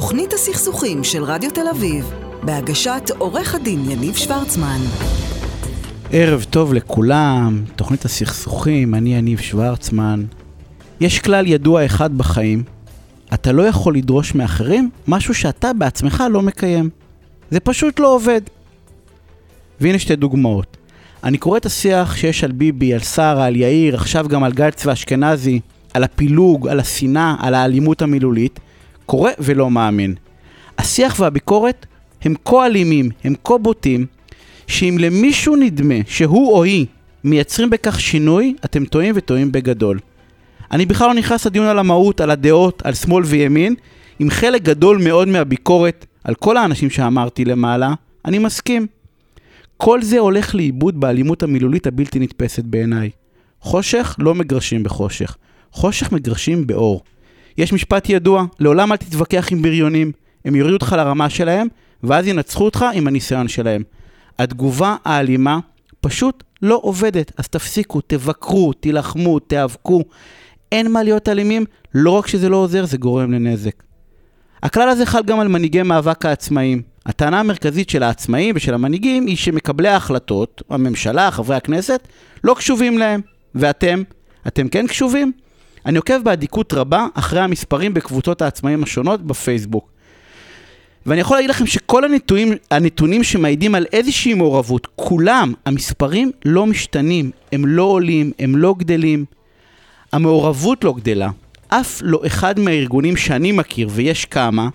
תוכנית הסכסוכים של רדיו תל אביב, בהגשת עורך הדין יניב שוורצמן. ערב טוב לכולם, תוכנית הסכסוכים, אני יניב שוורצמן. יש כלל ידוע אחד בחיים, אתה לא יכול לדרוש מאחרים משהו שאתה בעצמך לא מקיים. זה פשוט לא עובד. והנה שתי דוגמאות. אני קורא את השיח שיש על ביבי, על שרה, על יאיר, עכשיו גם על גלץ ואשכנזי, על הפילוג, על השנאה, על האלימות המילולית, קורא ולא מאמין. השיח והביקורת הם כה אלימים, הם כה בוטים, שאם למישהו נדמה שהוא או היא מייצרים בכך שינוי, אתם טועים וטועים בגדול. אני בכלל לא נכנס לדיון על המהות, על הדעות, על שמאל וימין, עם חלק גדול מאוד מהביקורת על כל האנשים שאמרתי למעלה, אני מסכים. כל זה הולך לאיבוד באלימות המילולית הבלתי נתפסת בעיניי. חושך לא מגרשים בחושך, חושך מגרשים באור. יש משפט ידוע, לעולם אל תתווכח עם בריונים, הם יורידו אותך לרמה שלהם, ואז ינצחו אותך עם הניסיון שלהם. התגובה האלימה פשוט לא עובדת, אז תפסיקו, תבקרו, תילחמו, תיאבקו. אין מה להיות אלימים, לא רק שזה לא עוזר, זה גורם לנזק. הכלל הזה חל גם על מנהיגי מאבק העצמאים. הטענה המרכזית של העצמאים ושל המנהיגים היא שמקבלי ההחלטות, הממשלה, חברי הכנסת, לא קשובים להם. ואתם? אתם כן קשובים? אני עוקב באדיקות רבה אחרי המספרים בקבוצות העצמאים השונות בפייסבוק. ואני יכול להגיד לכם שכל הנתונים, הנתונים שמעידים על איזושהי מעורבות, כולם, המספרים לא משתנים, הם לא עולים, הם לא גדלים. המעורבות לא גדלה. אף לא אחד מהארגונים שאני מכיר, ויש כמה,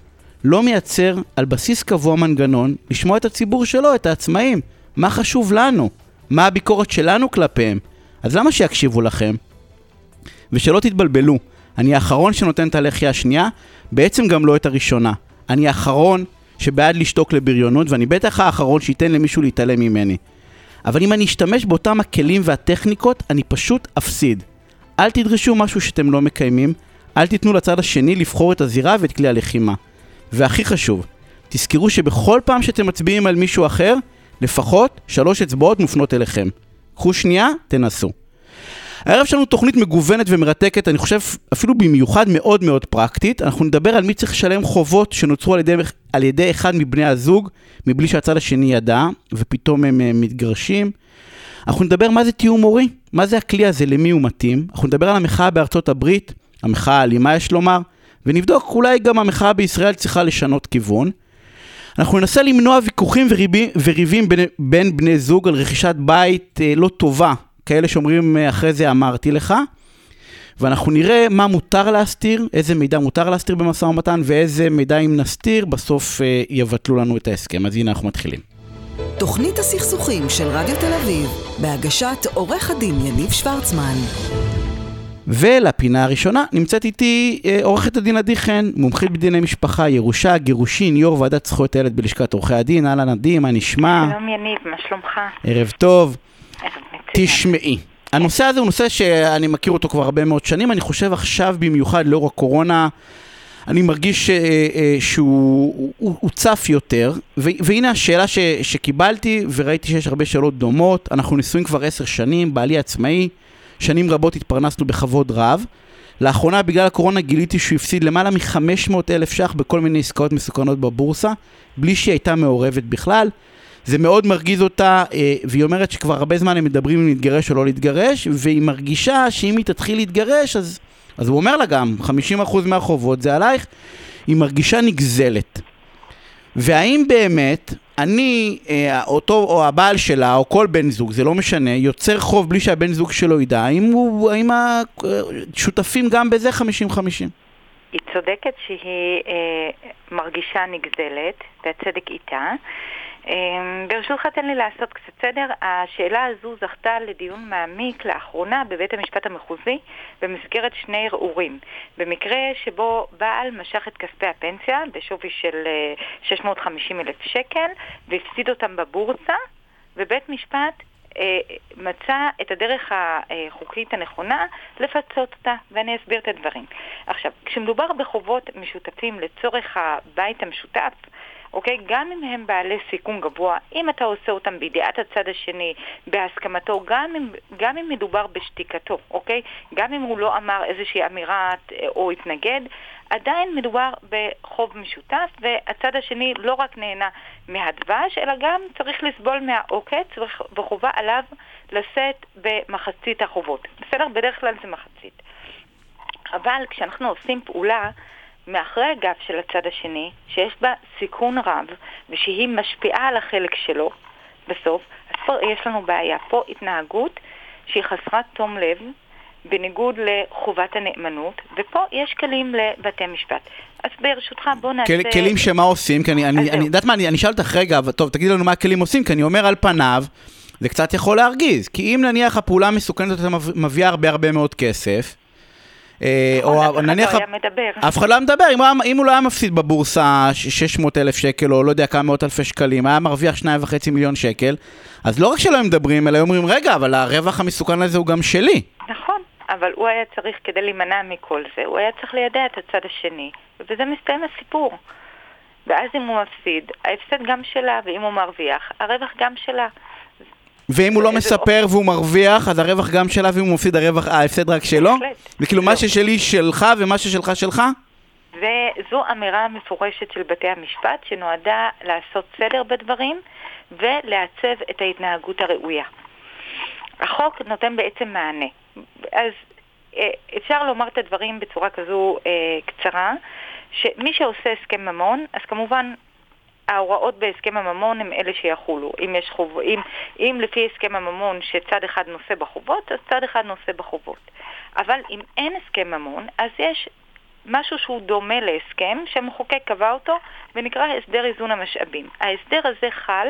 לא מייצר על בסיס קבוע מנגנון לשמוע את הציבור שלו, את העצמאים. מה חשוב לנו? מה הביקורת שלנו כלפיהם? אז למה שיקשיבו לכם? ושלא תתבלבלו, אני האחרון שנותן את הלחי השנייה, בעצם גם לא את הראשונה. אני האחרון שבעד לשתוק לבריונות, ואני בטח האחרון שייתן למישהו להתעלם ממני. אבל אם אני אשתמש באותם הכלים והטכניקות, אני פשוט אפסיד. אל תדרשו משהו שאתם לא מקיימים, אל תיתנו לצד השני לבחור את הזירה ואת כלי הלחימה. והכי חשוב, תזכרו שבכל פעם שאתם מצביעים על מישהו אחר, לפחות שלוש אצבעות מופנות אליכם. קחו שנייה, תנסו. הערב שלנו תוכנית מגוונת ומרתקת, אני חושב אפילו במיוחד מאוד מאוד פרקטית. אנחנו נדבר על מי צריך לשלם חובות שנוצרו על ידי, על ידי אחד מבני הזוג, מבלי שהצד השני ידע, ופתאום הם, הם מתגרשים. אנחנו נדבר מה זה תיאום הורי, מה זה הכלי הזה, למי הוא מתאים. אנחנו נדבר על המחאה בארצות הברית, המחאה האלימה יש לומר, ונבדוק אולי גם המחאה בישראל צריכה לשנות כיוון. אנחנו ננסה למנוע ויכוחים וריבים, וריבים בין, בין בני זוג על רכישת בית אה, לא טובה כאלה שאומרים אה, אחרי זה אמרתי לך, ואנחנו נראה מה מותר להסתיר, איזה מידע מותר להסתיר במשא ומתן, ואיזה מידע אם נסתיר, בסוף אה, יבטלו לנו את ההסכם. אז הנה אנחנו מתחילים. תוכנית הסכסוכים של רדיו תל אביב, בהגשת עורך הדין יניב שוורצמן. ולפינה הראשונה נמצאת איתי אה, עורכת הדין עדי חן, מומחית בדיני משפחה, ירושה, גירושין, יו"ר ועדת זכויות הילד בלשכת עורכי הדין. אהלן עדי, מה נשמע? שלום יניב, מה שלומך? ערב טוב. תשמעי, הנושא הזה הוא נושא שאני מכיר אותו כבר הרבה מאוד שנים, אני חושב עכשיו במיוחד לאור הקורונה, אני מרגיש אה, אה, שהוא הוא, הוא צף יותר, והנה השאלה ש, שקיבלתי, וראיתי שיש הרבה שאלות דומות, אנחנו נשואים כבר עשר שנים, בעלי עצמאי, שנים רבות התפרנסנו בכבוד רב. לאחרונה בגלל הקורונה גיליתי שהוא הפסיד למעלה מ-500 אלף ש"ח בכל מיני עסקאות מסוכנות בבורסה, בלי שהיא הייתה מעורבת בכלל. זה מאוד מרגיז אותה, אה, והיא אומרת שכבר הרבה זמן הם מדברים אם להתגרש או לא להתגרש, והיא מרגישה שאם היא תתחיל להתגרש, אז, אז הוא אומר לה גם, 50% מהחובות זה עלייך, היא מרגישה נגזלת. והאם באמת אני, אה, אותו או הבעל שלה, או כל בן זוג, זה לא משנה, יוצר חוב בלי שהבן זוג שלו ידע, האם, הוא, האם השותפים גם בזה 50-50? היא צודקת שהיא אה, מרגישה נגזלת, והצדק איתה. אמ, ברשותך תן לי לעשות קצת סדר. השאלה הזו זכתה לדיון מעמיק לאחרונה בבית המשפט המחוזי במסגרת שני ערעורים. במקרה שבו בעל משך את כספי הפנסיה בשווי של 650 אה, אלף שקל והפסיד אותם בבורסה, ובית משפט אה, מצא את הדרך החוקית הנכונה לפצות אותה, ואני אסביר את הדברים. עכשיו, כשמדובר בחובות משותפים לצורך הבית המשותף, אוקיי? גם אם הם בעלי סיכון גבוה, אם אתה עושה אותם בידיעת הצד השני, בהסכמתו, גם אם, גם אם מדובר בשתיקתו, אוקיי? גם אם הוא לא אמר איזושהי אמירה או התנגד, עדיין מדובר בחוב משותף, והצד השני לא רק נהנה מהדבש, אלא גם צריך לסבול מהעוקץ, וחובה עליו לשאת במחצית החובות. בסדר? בדרך כלל זה מחצית. אבל כשאנחנו עושים פעולה מאחרי הגב של הצד השני, שיש בה סיכון רב, ושהיא משפיעה על החלק שלו, בסוף, אז פה יש לנו בעיה. פה התנהגות שהיא חסרת תום לב, בניגוד לחובת הנאמנות, ופה יש כלים לבתי משפט. אז ברשותך, בוא נעשה... כל, כלים שמה עושים? כי אני, אני, אני יודעת מה, אני, אני אשאל אותך רגע, טוב, תגידי לנו מה הכלים עושים, כי אני אומר על פניו, זה קצת יכול להרגיז. כי אם נניח הפעולה המסוכנת הזאת מביאה הרבה הרבה מאוד כסף, או נניח... אף אחד לא היה מדבר. אף אחד לא היה מדבר, אם, הוא לא היה מפסיד בבורסה 600 אלף שקל, או לא יודע כמה מאות אלפי שקלים, היה מרוויח 2.5 מיליון שקל, אז לא רק שלא הם מדברים, אלא אומרים, רגע, אבל הרווח המסוכן הזה הוא גם שלי. נכון, אבל הוא היה צריך, כדי להימנע מכל זה, הוא היה צריך לידע את הצד השני, ובזה מסתיים הסיפור. ואז אם הוא מפסיד, ההפסד גם שלה, ואם הוא מרוויח, הרווח גם שלה. ואם הוא לא מספר והוא מרוויח, אז הרווח גם שלה, ואם הוא מפסיד, הרווח, ההפסד רק שלו? וכאילו מה ששלי שלך ומה ששלך שלך? וזו אמירה מפורשת של בתי המשפט, שנועדה לעשות סדר בדברים ולעצב את ההתנהגות הראויה. החוק נותן בעצם מענה. אז אה, אפשר לומר את הדברים בצורה כזו אה, קצרה, שמי שעושה הסכם ממון, אז כמובן ההוראות בהסכם הממון הם אלה שיחולו. אם, יש חוב, אם, אם לפי הסכם הממון שצד אחד נושא בחובות, אז צד אחד נושא בחובות. אבל אם אין הסכם ממון, אז יש משהו שהוא דומה להסכם שהמחוקק קבע אותו ונקרא הסדר איזון המשאבים. ההסדר הזה חל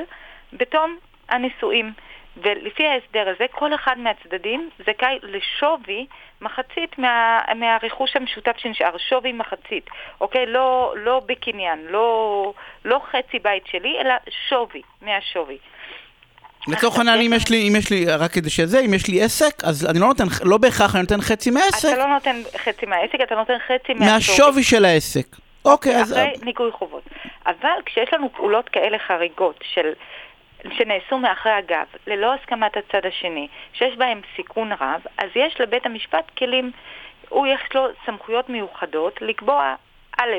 בתום הנישואים. ולפי ההסדר הזה, כל אחד מהצדדים זכאי לשווי מחצית מה, מהרכוש המשותף שנשאר, שווי מחצית, אוקיי? לא, לא בקניין, לא, לא חצי בית שלי, אלא שווי, מהשווי. לצורך העניין, אם יש לי, אם יש לי, רק כדי שזה, אם יש לי עסק, אז אני לא נותן, לא בהכרח אני נותן חצי מהעסק. אתה לא נותן חצי מהעסק, אתה נותן חצי מהשווי. מהשווי של העסק. אוקיי, אז... אחרי ניכוי חובות. אבל כשיש לנו פעולות כאלה חריגות של שנעשו מאחרי הגב, ללא הסכמת הצד השני, שיש בהם סיכון רב, אז יש לבית המשפט כלים, הוא יש לו סמכויות מיוחדות לקבוע, א',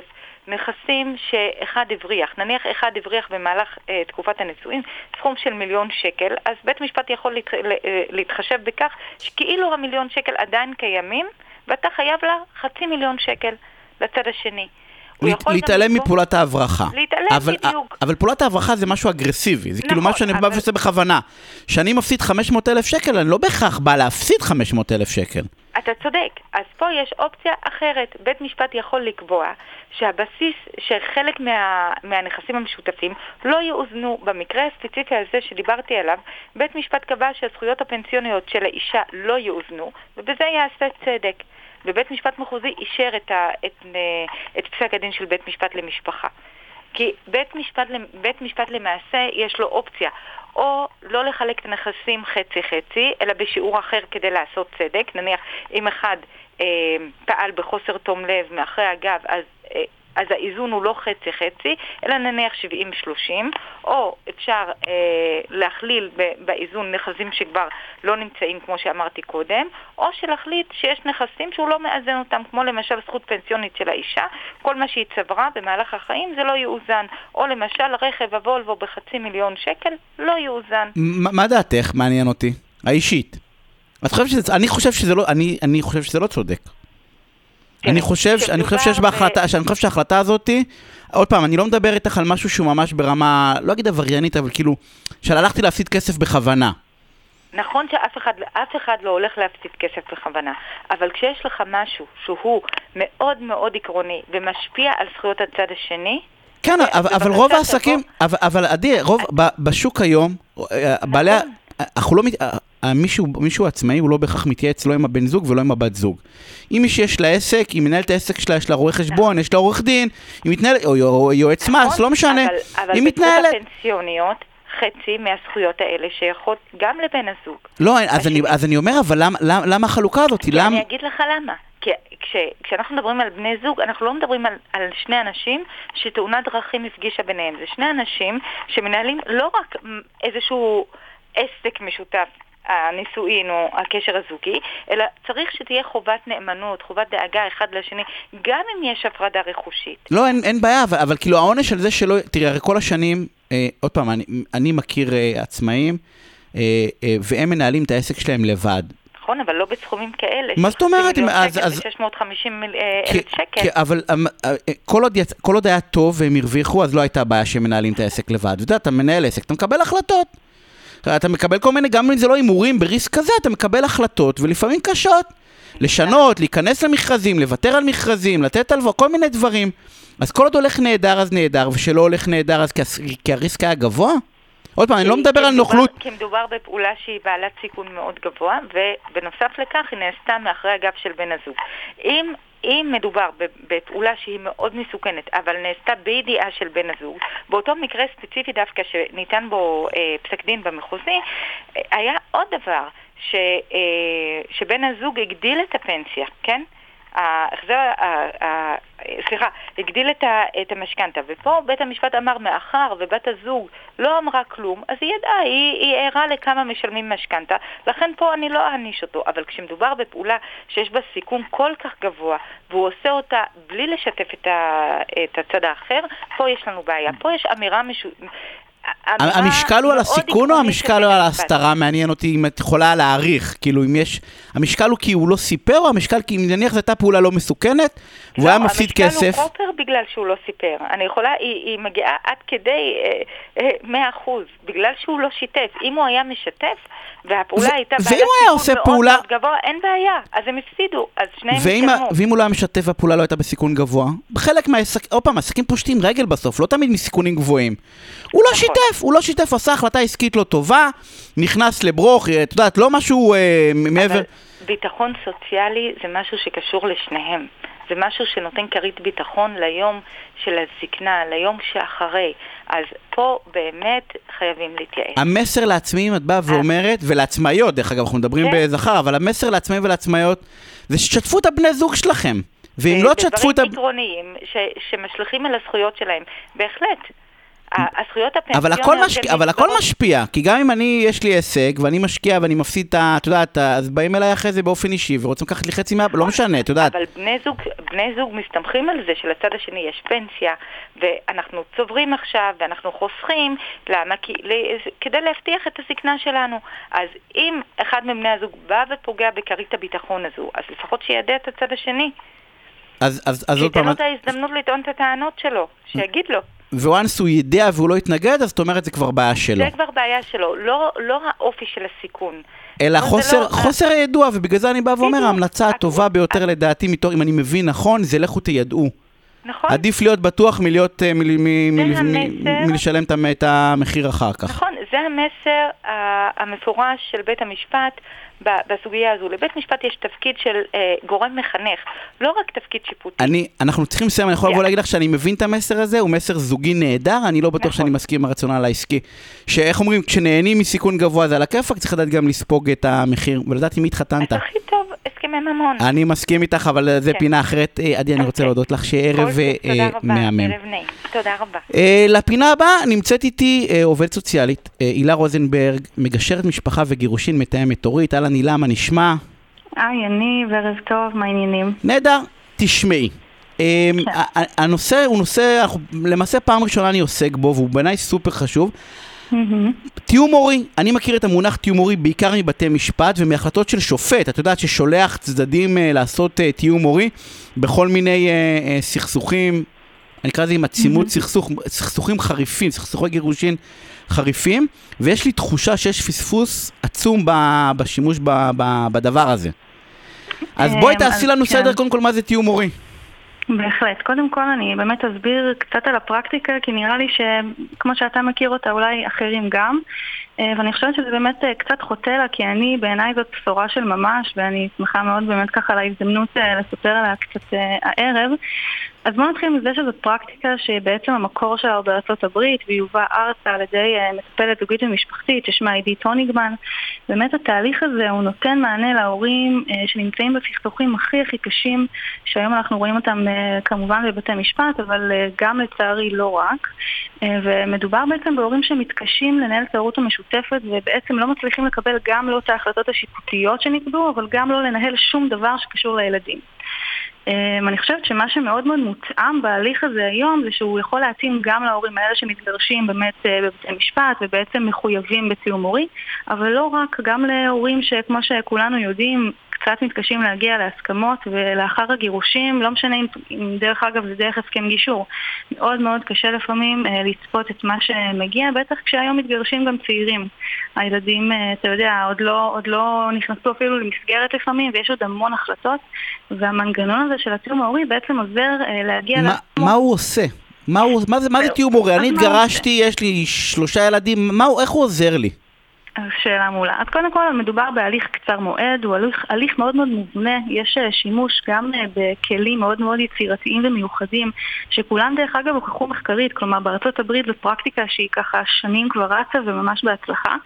נכסים שאחד הבריח, נניח אחד הבריח במהלך אה, תקופת הנישואין סכום של מיליון שקל, אז בית המשפט יכול להת, אה, להתחשב בכך שכאילו המיליון שקל עדיין קיימים ואתה חייב לה חצי מיליון שקל לצד השני. להתעלם מפעולת ההברחה. להתעלם אבל, בדיוק. אבל פעולת ההברחה זה משהו אגרסיבי, זה כאילו נכון, כאילו משהו שאני בא ועושה בכוונה. כשאני מפסיד 500 אלף שקל, אני לא בהכרח בא להפסיד 500 אלף שקל. אתה צודק. אז פה יש אופציה אחרת. בית משפט יכול לקבוע שהבסיס, שחלק מה, מהנכסים המשותפים לא יאוזנו. במקרה הספציפי הזה שדיברתי עליו, בית משפט קבע שהזכויות הפנסיוניות של האישה לא יאוזנו, ובזה יעשה צדק. ובית משפט מחוזי אישר את, ה, את, אה, את פסק הדין של בית משפט למשפחה. כי בית משפט, בית משפט למעשה יש לו אופציה או לא לחלק את הנכסים חצי-חצי, אלא בשיעור אחר כדי לעשות צדק. נניח אם אחד אה, פעל בחוסר תום לב מאחרי הגב, אז אה, אז האיזון הוא לא חצי-חצי, אלא נניח 70-30, או אפשר אה, להכליל באיזון נכסים שכבר לא נמצאים, כמו שאמרתי קודם, או שלהחליט שיש נכסים שהוא לא מאזן אותם, כמו למשל זכות פנסיונית של האישה, כל מה שהיא צברה במהלך החיים זה לא יאוזן, או למשל רכב הוולבו בחצי מיליון שקל לא יאוזן. מה דעתך? מעניין אותי. האישית. את חושבת שזה, אני חושב שזה לא, אני, אני חושב שזה לא צודק. כן. אני חושב, אני חושב שיש בהחלטה, שאני חושב שההחלטה הזאת, עוד פעם, אני לא מדבר איתך על משהו שהוא ממש ברמה, לא אגיד עבריינית, אבל כאילו, שהלכתי להפסיד כסף בכוונה. נכון שאף אחד, אחד לא הולך להפסיד כסף בכוונה, אבל כשיש לך משהו שהוא מאוד מאוד עקרוני ומשפיע על זכויות הצד השני, כן, אבל, אבל רוב העסקים, אבל, אבל עדי, רוב, בשוק היום, אה, בעלי, נכון. אנחנו לא, מישהו, מישהו עצמאי הוא לא בהכרח מתייעץ לא עם הבן זוג ולא עם הבת זוג. אם מי שיש לה עסק, היא מנהלת העסק שלה, יש לה רואה חשבון, יש לה עורך דין, היא מתנהלת, או, יועץ מס, נכון, לא משנה, היא מתנהלת. אבל הפנסיוניות, חצי מהזכויות האלה שייכות גם לבן הזוג. לא, אז אני, אז אני אומר, אבל למה, למה, למה החלוקה הזאת? למה... אני אגיד לך למה. כי כש, כשאנחנו מדברים על בני זוג, אנחנו לא מדברים על, על שני אנשים שתאונת דרכים הפגישה ביניהם. זה שני אנשים שמנהלים לא רק איזשהו עסק משותף, הנישואין או הקשר הזוגי, אלא צריך שתהיה חובת נאמנות, חובת דאגה אחד לשני, גם אם יש הפרדה רכושית. לא, אין, אין בעיה, אבל, אבל כאילו העונש על זה שלא... תראי, הרי כל השנים, אה, עוד פעם, אני, אני מכיר אה, עצמאים, אה, אה, והם מנהלים את העסק שלהם לבד. נכון, אבל לא בסכומים כאלה. מה זאת אומרת? אז... אז... 650 אה, אלף שקל. כי, אבל אה, אה, כל עוד, יצ... כל עוד היה טוב והם הרוויחו, אז לא הייתה בעיה שהם מנהלים את העסק לבד. ואתה יודע, אתה מנהל עסק, אתה מקבל החלטות. אתה מקבל כל מיני, גם אם זה לא הימורים בריסק כזה, אתה מקבל החלטות, ולפעמים קשות. לשנות, להיכנס למכרזים, לוותר על מכרזים, לתת הלוואות, כל מיני דברים. אז כל עוד הולך נהדר אז נהדר, ושלא הולך נהדר אז כי הריסק היה גבוה? עוד פעם, אני לא מדבר על נוכלות. כי מדובר בפעולה שהיא בעלת סיכון מאוד גבוה, ובנוסף לכך היא נעשתה מאחרי הגב של בן הזוג. אם אם מדובר בפעולה שהיא מאוד מסוכנת, אבל נעשתה בידיעה של בן הזוג, באותו מקרה ספציפי דווקא שניתן בו אה, פסק דין במחוזי, אה, היה עוד דבר, ש, אה, שבן הזוג הגדיל את הפנסיה, כן? ההחזר, סליחה, הגדיל את המשכנתה, ופה בית המשפט אמר, מאחר ובת הזוג לא אמרה כלום, אז היא ידעה, היא, היא ערה לכמה משלמים משכנתה, לכן פה אני לא אעניש אותו. אבל כשמדובר בפעולה שיש בה סיכון כל כך גבוה, והוא עושה אותה בלי לשתף את, ה, את הצד האחר, פה יש לנו בעיה. פה יש אמירה משו... המשקל הוא על הסיכון או המשקל הוא על ההסתרה? מעניין אותי אם את יכולה להעריך. כאילו, אם יש... המשקל הוא כי הוא לא סיפר, או המשקל כי אם נניח זו הייתה פעולה לא מסוכנת, והוא היה מפסיד כסף? המשקל הוא פרופר בגלל שהוא לא סיפר. אני יכולה, היא, מגיעה עד כדי 100%, אה, אה, בגלל שהוא לא שיתף. אם הוא היה משתף, והפעולה הייתה בעלת סיכון מאוד מאוד גבוה, אין בעיה. אז הם הפסידו, אז שניהם התקדמו. ואם הוא לא היה משתף והפעולה לא הייתה בסיכון גבוה? חלק מהעסקים, עוד פעם, עסקים פושטים רגל בסוף, לא תמיד מסיכונים גבוהים. הוא לא נכון. שיתף, הוא לא שיתף, עשה החלטה עסקית לא טובה, נכנס לברוך, את יודעת, לא משהו אה, מעבר... אבל ביטחון סוציאלי זה משהו שקשור לשניהם. זה משהו שנותן כרית ביטחון ליום של הזקנה, ליום שאחרי. אז פה באמת חייבים להתייעץ. המסר לעצמאים, את באה ואומרת, ולעצמאיות, דרך אגב, אנחנו מדברים כן. בזכר, אבל המסר לעצמאים ולעצמאיות, זה שתשתפו את הבני זוג שלכם. ואם לא תשתפו את... דברים עקרוניים שמשליכים על הזכויות שלהם, בהחלט. הזכויות הפנסיוניות... אבל הכל, משק... אבל הכל משפיע, כי גם אם אני, יש לי הישג, ואני משקיע ואני מפסיד את ה... את יודעת, אז באים אליי אחרי זה באופן אישי, ורוצים לקחת לי חצי מה... לא משנה, את יודעת. אבל בני זוג, בני זוג מסתמכים על זה שלצד השני יש פנסיה, ואנחנו צוברים עכשיו, ואנחנו חוסכים, למה? כי, כדי להבטיח את הזקנה שלנו. אז אם אחד מבני הזוג בא ופוגע בכרית הביטחון הזו, אז לפחות שידע את הצד השני. אז, אז, אז עוד פעם... שייתן לו את ההזדמנות לטעון את הטענות שלו, שיגיד לו. וואנס הוא ידע והוא לא יתנגד, אז זאת אומרת זה כבר בעיה שלו. זה כבר בעיה שלו, לא, לא האופי של הסיכון. אלא חוסר, לא... חוסר הידוע, ובגלל זה אני בא ואומר, ההמלצה הטובה ביותר לדעתי, מתור, אם אני מבין נכון, זה לכו תידעו. נכון. עדיף להיות בטוח מלהיות, אה, מלשלם את המחיר אחר כך. נכון, זה המסר המפורש של בית המשפט בסוגיה הזו. לבית משפט יש תפקיד של אה, גורם מחנך, לא רק תפקיד שיפוטי. אני, אנחנו צריכים לסיים, אני יכול לבוא להגיד לך שאני מבין את המסר הזה, הוא מסר זוגי נהדר, אני לא בטוח נכון. שאני מסכים עם הרציונל העסקי. שאיך אומרים, כשנהנים מסיכון גבוה זה על הכיפאק, צריך לדעת גם לספוג את המחיר, ולדעת עם מי התחתנת. אז הכי הסכמי ממון. אני מסכים איתך, אבל זה כן. פינה אחרת. אה, עדי, אני רוצה אוקיי. להודות לך שערב אה, מהמם. ערב נעים. תודה רבה. אה, לפינה הבאה נמצאת איתי עובדת סוציאלית, הילה רוזנברג, מגשרת משפחה וגירושין, מתאמת הורית. אהלן הילה, מה נשמע? היי, אני וערב טוב, מה העניינים? נהדר, תשמעי. כן. הנושא הוא נושא, למעשה פעם ראשונה אני עוסק בו, והוא בעיניי סופר חשוב. תיאום הורי, אני מכיר את המונח תיאום הורי בעיקר מבתי משפט ומהחלטות של שופט, את יודעת ששולח צדדים uh, לעשות uh, תיאום הורי בכל מיני uh, uh, סכסוכים, אני אקרא לזה עם עצימות סכסוך, סכסוכים חריפים, סכסוכי גירושין חריפים, ויש לי תחושה שיש פספוס עצום ב, בשימוש ב, ב, בדבר הזה. אז בואי תעשי לנו כן. סדר קודם כל מה זה תיאום הורי. בהחלט. קודם כל אני באמת אסביר קצת על הפרקטיקה, כי נראה לי שכמו שאתה מכיר אותה, אולי אחרים גם. אה, ואני חושבת שזה באמת אה, קצת חוטא לה, כי אני, בעיניי זאת בשורה של ממש, ואני שמחה מאוד באמת ככה על ההזדמנות אה, לספר עליה קצת הערב. אז בואו נתחיל מזה שזאת פרקטיקה שבעצם המקור שלה הוא בארצות הברית, והיא הובאה ארצה על ידי אה, מטפלת זוגית ומשפחתית ששמה עידית טוניגמן. באמת התהליך הזה הוא נותן מענה להורים אה, שנמצאים בסכסוכים הכי הכי קשים, שהיום אנחנו רואים אותם אה, כמובן בבתי משפט, אבל גם לצערי לא רק. ומדובר בעצם בהורים שמתקשים לנהל את ההורות המשותפת ובעצם לא מצליחים לקבל גם לא את ההחלטות השיפוטיות שנקבעו, אבל גם לא לנהל שום דבר שקשור לילדים. Um, אני חושבת שמה שמאוד מאוד מותאם בהליך הזה היום זה שהוא יכול להתאים גם להורים האלה שמתגרשים באמת uh, בבתי משפט ובעצם מחויבים בתיאום הורי, אבל לא רק, גם להורים שכמו שכולנו יודעים קצת מתקשים להגיע להסכמות ולאחר הגירושים, לא משנה אם, אם דרך אגב זה דרך הסכם גישור, מאוד מאוד קשה לפעמים אה, לצפות את מה שמגיע, בטח כשהיום מתגרשים גם צעירים. הילדים, אה, אתה יודע, עוד לא, עוד לא נכנסו אפילו למסגרת לפעמים ויש עוד המון החלטות והמנגנון הזה של התיאום ההורי בעצם עוזר אה, להגיע... מה, מה הוא עושה? מה, הוא, מה, זה, מה זה תיאום הורי? אני התגרשתי, יש לי שלושה ילדים, מה, איך הוא עוזר לי? שאלה מעולה. אז קודם כל מדובר בהליך קצר מועד, הוא הליך, הליך מאוד מאוד מובנה, יש אה, שימוש גם אה, בכלים מאוד מאוד יצירתיים ומיוחדים, שכולם דרך אגב הוכחו מחקרית, כלומר בארצות הברית זו פרקטיקה שהיא ככה שנים כבר רצה וממש בהצלחה.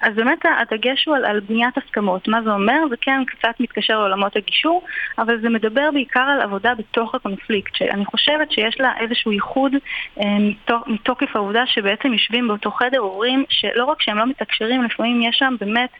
אז באמת הדגש הוא על, על בניית הסכמות. מה זה אומר? זה כן קצת מתקשר לעולמות הגישור, אבל זה מדבר בעיקר על עבודה בתוך הקונפליקט, שאני חושבת שיש לה איזשהו ייחוד אה, מתוק, מתוקף העובדה שבעצם יושבים באותו חדר הורים שלא רק שהם לא מתקשרים, לפעמים יש שם באמת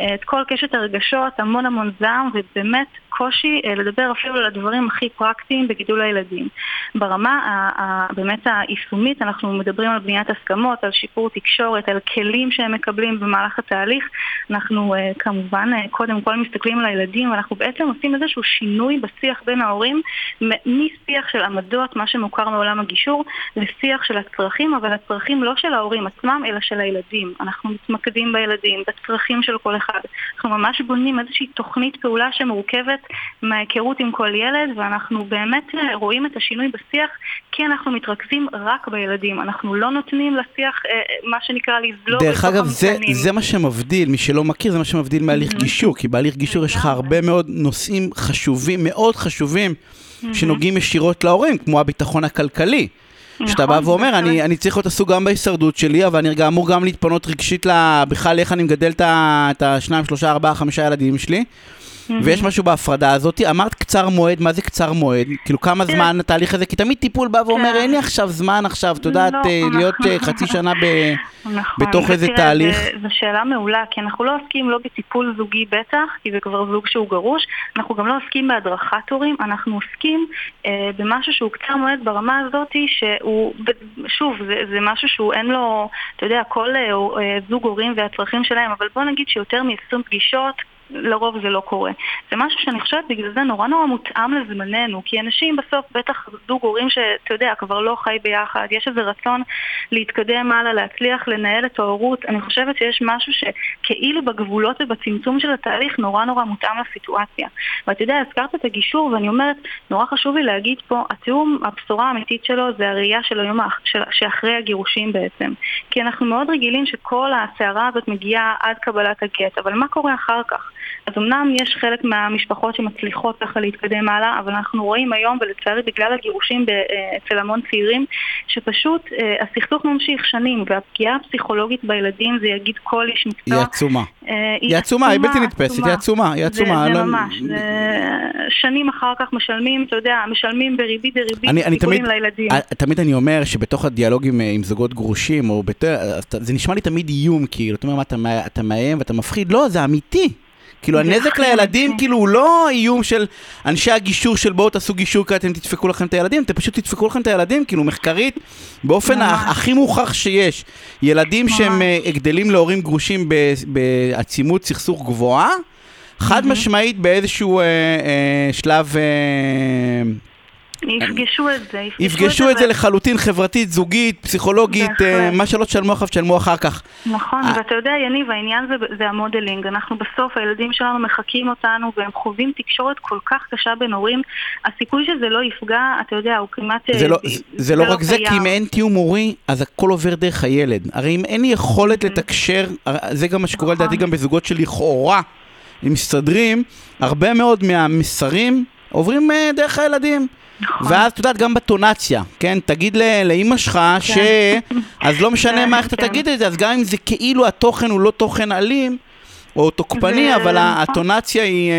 אה, את כל קשת הרגשות, המון המון זעם, ובאמת קושי אה, לדבר אפילו על הדברים הכי פרקטיים בגידול הילדים. ברמה באמת היישומית אנחנו מדברים על בניית הסכמות, על שיפור תקשורת, על כלים שהם מקבלים במהלך התהליך. אנחנו אה, כמובן קודם כל מסתכלים על הילדים ואנחנו בעצם עושים איזשהו שינוי בשיח בין ההורים משיח של עמדות, מה שמוכר מעולם הגישור, לשיח של הצרכים, אבל הצרכים לא של ההורים עצמם אלא של הילדים. אנחנו מתמקדים בילדים, בצרכים של כל אחד. אנחנו ממש בונים איזושהי תוכנית פעולה שמורכבת מההיכרות עם כל ילד, ואנחנו באמת אה, רואים את השינוי בשיח כי אנחנו מתרכזים רק בילדים. אנחנו לא נותנים לשיח, אה, מה שנקרא, לזלוג דרך אגב, זה, זה מה שמבדיל, מי שלא מכיר, זה מה שמבדיל מהליך mm-hmm. גישור, כי בהליך גישור יש לך הרבה מאוד נושאים חשובים, מאוד חשובים, mm-hmm. שנוגעים ישירות להורים, כמו הביטחון הכלכלי. שאתה בא נכון, ואומר, אני, אני צריך להיות עסוק גם בהישרדות שלי, אבל אני אמור גם להתפנות רגשית בכלל איך אני מגדל את השניים, שלושה, ארבעה, חמישה ילדים שלי. ויש משהו בהפרדה הזאת. אמרת קצר מועד, מה זה קצר מועד? כאילו כמה כן. זמן התהליך הזה? כי תמיד טיפול בא ואומר, כן. אין לי עכשיו זמן עכשיו, את יודעת, לא, אה, להיות אה, חצי שנה נכון. בתוך איזה תהליך. זו שאלה מעולה, כי אנחנו לא עוסקים לא בטיפול זוגי בטח, כי זה כבר זוג שהוא גרוש, אנחנו גם לא עוסקים בהדרכת הורים, אנחנו עוסקים אה, במשהו שהוא קצר מועד ברמה הזאת, שהוא, שוב, זה משהו שהוא אין לו, אתה יודע, כל זוג הורים והצרכים שלהם, אבל בוא נגיד שיותר מ-20 פגישות, לרוב זה לא קורה. זה משהו שאני חושבת בגלל זה נורא נורא מותאם לזמננו, כי אנשים בסוף, בטח זוג הורים שאתה יודע, כבר לא חי ביחד, יש איזה רצון להתקדם הלאה, להצליח לנהל את ההורות. אני חושבת שיש משהו שכאילו בגבולות ובצמצום של התהליך נורא נורא מותאם לסיטואציה. ואתה יודע, הזכרת את הגישור, ואני אומרת, נורא חשוב לי להגיד פה, התיאום, הבשורה האמיתית שלו זה הראייה של היום שאחרי הגירושים בעצם. כי אנחנו מאוד רגילים שכל הסערה הזאת מגיעה עד קבלת הגט, אבל מה קורה אחר כך? אז אמנם יש חלק מהמשפחות שמצליחות ככה להתקדם הלאה, אבל אנחנו רואים היום, ולצערי בגלל הגירושים אה, אצל המון צעירים, שפשוט אה, הסכסוך ממשיך שנים, והפגיעה הפסיכולוגית בילדים, זה יגיד כל איש מקצוע. היא עצומה. אה, היא עצומה, היא בלתי נתפסת, היא עצומה, היא עצומה. זה, לא- ממש, שנים אחר כך משלמים, אתה יודע, משלמים בריבית דריבית טיפולים לילדים. תמיד אני אומר שבתוך הדיאלוגים עם זוגות גרושים, זה נשמע לי תמיד איום, כאילו, אתה אומר, מה, אתה מאיים ואתה מפחיד? לא, זה אמיתי. כאילו הנזק לילדים כאילו הוא לא איום של אנשי הגישור של בואו תעשו גישור כי אתם תדפקו לכם את הילדים, אתם פשוט תדפקו לכם את הילדים, כאילו מחקרית, באופן הכי מוכח שיש. ילדים שהם אה, גדלים להורים גרושים בעצימות סכסוך גבוהה, חד משמעית באיזשהו אה, אה, שלב יפגשו את זה. יפגשו את זה לחלוטין, חברתית, זוגית, פסיכולוגית, אה, מה שלא תשלמו עכשיו, תשלמו אחר כך. נכון, אה, ואתה יודע, יניב, העניין זה המודלינג. אנחנו בסוף, הילדים שלנו מחקים אותנו, והם חווים תקשורת כל כך קשה בין הורים. הסיכוי שזה לא יפגע, אתה יודע, הוא כמעט... זה לא, אה, לא, לא רק זה, כי אם אין תיאום הורי, אז הכל עובר דרך הילד. הרי אם אין יכולת לתקשר, זה גם מה שקורה לדעתי נכון. גם בזוגות שלכאורה, הם מסתדרים, הרבה מאוד מהמסרים... עוברים דרך הילדים. נכון. ואז את יודעת, גם בטונציה, כן? תגיד לאימא שלך ש... אז לא משנה כן, מה, איך אתה כן. תגיד את זה, אז גם אם זה כאילו התוכן הוא לא תוכן אלים, או תוקפני, זה- אבל נכון. הטונציה היא אה,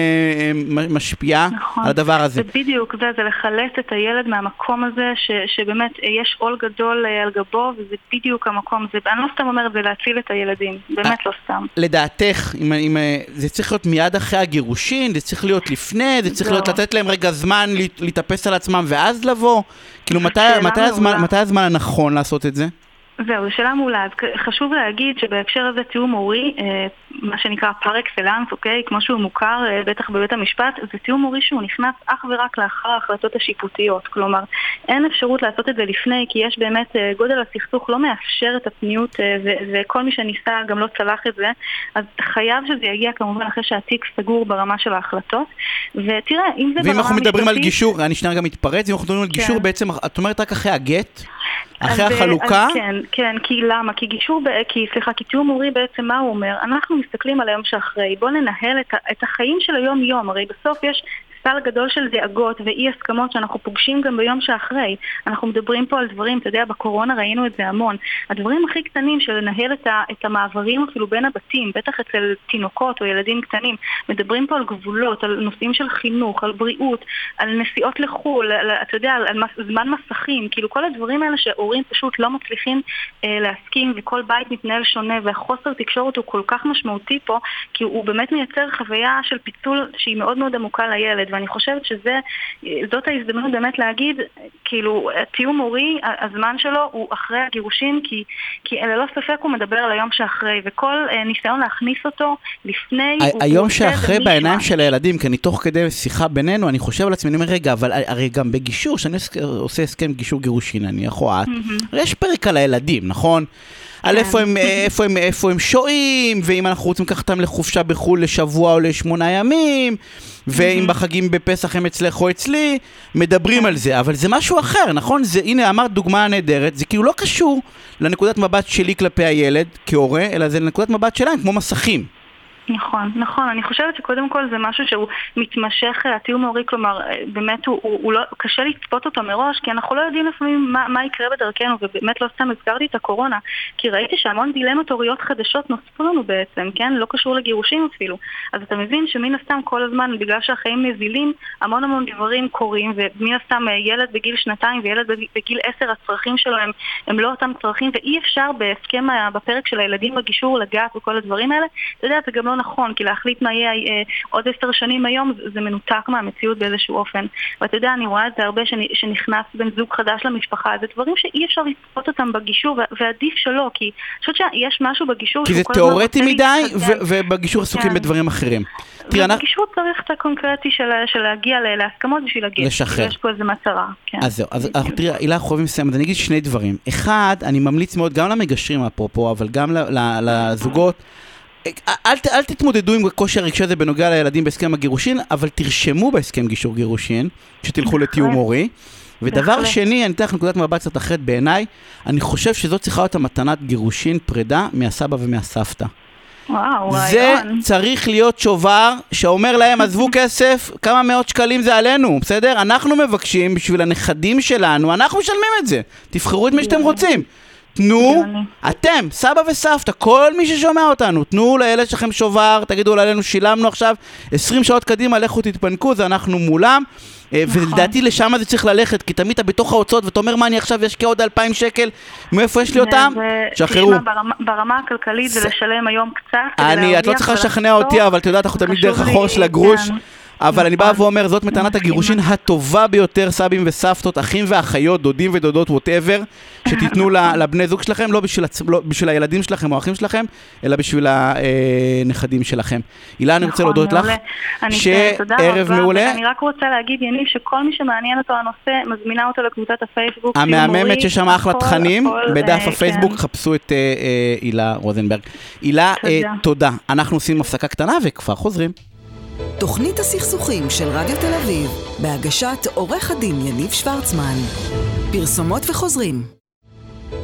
אה, משפיעה נכון. על הדבר הזה. זה בדיוק זה, זה לחלץ את הילד מהמקום הזה, ש, שבאמת אה, יש עול גדול על גבו, וזה בדיוק המקום, זה, אני לא סתם אומרת, זה להציל את הילדים, באמת לא סתם. לדעתך, אם, אם, זה צריך להיות מיד אחרי הגירושין, זה צריך להיות לפני, זה צריך לא. להיות לתת להם רגע זמן להת- להתאפס על עצמם ואז לבוא? כאילו, מתי, הזמן, מעולה. מתי הזמן הנכון לעשות את זה? זהו, זו שאלה מעולה. אז חשוב להגיד שבהקשר הזה תיאום הורי, מה שנקרא פר אקסלנס, אוקיי? כמו שהוא מוכר, אה, בטח בבית המשפט, זה תיאום הורי שהוא נכנס אך ורק לאחר ההחלטות השיפוטיות. כלומר, אין אפשרות לעשות את זה לפני, כי יש באמת, אה, גודל הסכסוך לא מאפשר את הפניות, אה, ו- וכל מי שניסה גם לא צלח את זה. אז חייב שזה יגיע כמובן אחרי שהתיק סגור ברמה של ההחלטות. ותראה, אם זה ברמה ואם אנחנו מדברים על המשפטית- גישור, אני שנייה גם מתפרץ, אם אנחנו מדברים על כן. גישור, בעצם את אומרת רק אחרי הגט? אחרי החלוקה? כן, כן, כי למה? כי גישור, כי סליחה, כי תיאום הורי בעצם מה הוא אומר? אנחנו מסתכלים על היום שאחרי, בואו ננהל את, את החיים של היום-יום, הרי בסוף יש סל גדול של דאגות ואי הסכמות שאנחנו פוגשים גם ביום שאחרי. אנחנו מדברים פה על דברים, אתה יודע, בקורונה ראינו את זה המון. הדברים הכי קטנים של לנהל את, ה, את המעברים אפילו בין הבתים, בטח אצל תינוקות או ילדים קטנים, מדברים פה על גבולות, על נושאים של חינוך, על בריאות, על נסיעות לחו"ל, על, אתה יודע, על, על מס, זמן מסכים, כאילו כל הדברים האלה שהורים פשוט לא מצליחים אה, להסכים וכל בית מתנהל שונה והחוסר תקשורת הוא כל כך משמעותי פה כי הוא באמת מייצר חוויה של פיצול שהיא מאוד מאוד עמוקה לילד ואני חושבת שזאת ההזדמנות באמת להגיד כאילו תיאום הורי, ה- הזמן שלו הוא אחרי הגירושין כי, כי ללא ספק הוא מדבר על היום שאחרי וכל אה, ניסיון להכניס אותו לפני היום שאחרי. בעיניים של הילדים, כי אני תוך כדי שיחה בינינו, אני חושב על עצמי, אני אומר, רגע, אבל הרי גם בגישור, כשאני עוש- עושה הסכם גישור גירושין, נניח, או את, יש פרק על הילדים, נכון? על כן. איפה הם, איפה, הם, איפה הם שוהים, ואם אנחנו רוצים לקחת אותם לחופשה בחו"ל לשבוע או לשמונה ימים, ואם בחגים בפסח הם אצלך או אצלי, מדברים על זה, אבל זה משהו אחר, נכון? זה, הנה, אמרת דוגמה נהדרת, זה כאילו לא קשור לנקודת מבט שלי כלפי הילד כהורה, אלא זה לנקודת מבט שלהם, כמו מסכים. נכון, נכון. אני חושבת שקודם כל זה משהו שהוא מתמשך, אה, התיאום ההורי, כלומר, אה, באמת הוא, הוא, הוא לא, קשה לצפות אותו מראש, כי אנחנו לא יודעים לפעמים מה, מה יקרה בדרכנו, ובאמת לא סתם הזכרתי את הקורונה, כי ראיתי שהמון דילמות הוריות חדשות נוספו לנו בעצם, כן? לא קשור לגירושים אפילו. אז אתה מבין שמן הסתם כל הזמן, בגלל שהחיים נזילים, המון המון דברים קורים, ומן הסתם אה, ילד בגיל שנתיים וילד בג- בגיל עשר, הצרכים שלו הם, הם לא אותם צרכים, ואי אפשר בהסכם, בפרק של הילדים בגישור לגעת בכל הדברים האלה. אתה יודע, זה גם לא נכון, כי להחליט מה יהיה אה, עוד עשר שנים היום, זה, מנותק מהמציאות באיזשהו אופן. ואתה יודע, אני רואה את זה הרבה שנ, שנכנס בן זוג חדש למשפחה, זה דברים שאי אפשר לצפות אותם בגישור, ו- ועדיף שלא, כי אני חושבת שיש משהו בגישור כי זה תיאורטי מדי, ובגישור עסוקים כן. בדברים אחרים. תראה, אנחנו- ובגישור צריך את הקונקרטי של, של להגיע להסכמות בשביל להגיע. לשחרר. יש פה איזה מטרה. כן. אז זהו, אז. אנחנו, תראה, הילה, חייבים לסיים, אז אני אגיד שני דברים. אחד, אני ממליץ מאוד גם למגשרים אפרופו, אבל גם לזוגות. אל, אל תתמודדו עם הקושי הרגשי הזה בנוגע לילדים בהסכם הגירושין, אבל תרשמו בהסכם גישור גירושין, שתלכו לתיאום הורי. ודבר. שני, אני אתן לך נקודת מבט קצת אחרת בעיניי, אני חושב שזאת צריכה להיות המתנת גירושין פרידה מהסבא ומהסבתא. וואו, זה רעיון. צריך להיות שובר שאומר להם, עזבו כסף, כמה מאות שקלים זה עלינו, בסדר? אנחנו מבקשים בשביל הנכדים שלנו, אנחנו משלמים את זה. תבחרו את מי שאתם רוצים. תנו. אתם, סבא וסבתא, כל מי ששומע אותנו, תנו לילד שלכם שובר, תגידו עלינו, שילמנו עכשיו 20 שעות קדימה, לכו תתפנקו, זה אנחנו מולם. אה, נכון. ולדעתי לשם זה צריך ללכת, כי תמיד אתה בתוך ההוצאות ואתה אומר, מה אני עכשיו אשקיע עוד 2,000 שקל, מאיפה יש לי אותם? זה- שחררו. תשמע, ברמה, ברמה הכלכלית זה לשלם היום קצת. אני, את לא צריכה. לשכנע אותי, אבל את יודעת, אנחנו תמיד דרך החור של הגרוש. כן. אבל אני בא נכון. ואומר, זאת מתנת. הגירושין הטובה ביותר, סבים וסבתות, אחים ואחיות, דודים ודודות, ווטאבר, שתיתנו לבני זוג שלכם, לא בשביל, לא בשביל הילדים שלכם או האחים שלכם, אלא בשביל הנכדים שלכם. הילה, אני רוצה נכון, להודות לך. אני כן, שערב מעולה. ואני רק רוצה להגיד, יניב, שכל מי שמעניין אותו הנושא, מזמינה אותו לקבוצת הפייסבוק. המהממת שיש שם אחלה תכנים, הכל, בדף אה, הפייסבוק, כן. חפשו את אה, אה, הילה רוזנברג. הילה, אה. תודה. אנחנו עושים הפסקה קטנה וכבר חוזרים. תוכנית הסכסוכים של רדיו תל אביב, בהגשת עורך הדין יניב שוורצמן. פרסומות וחוזרים.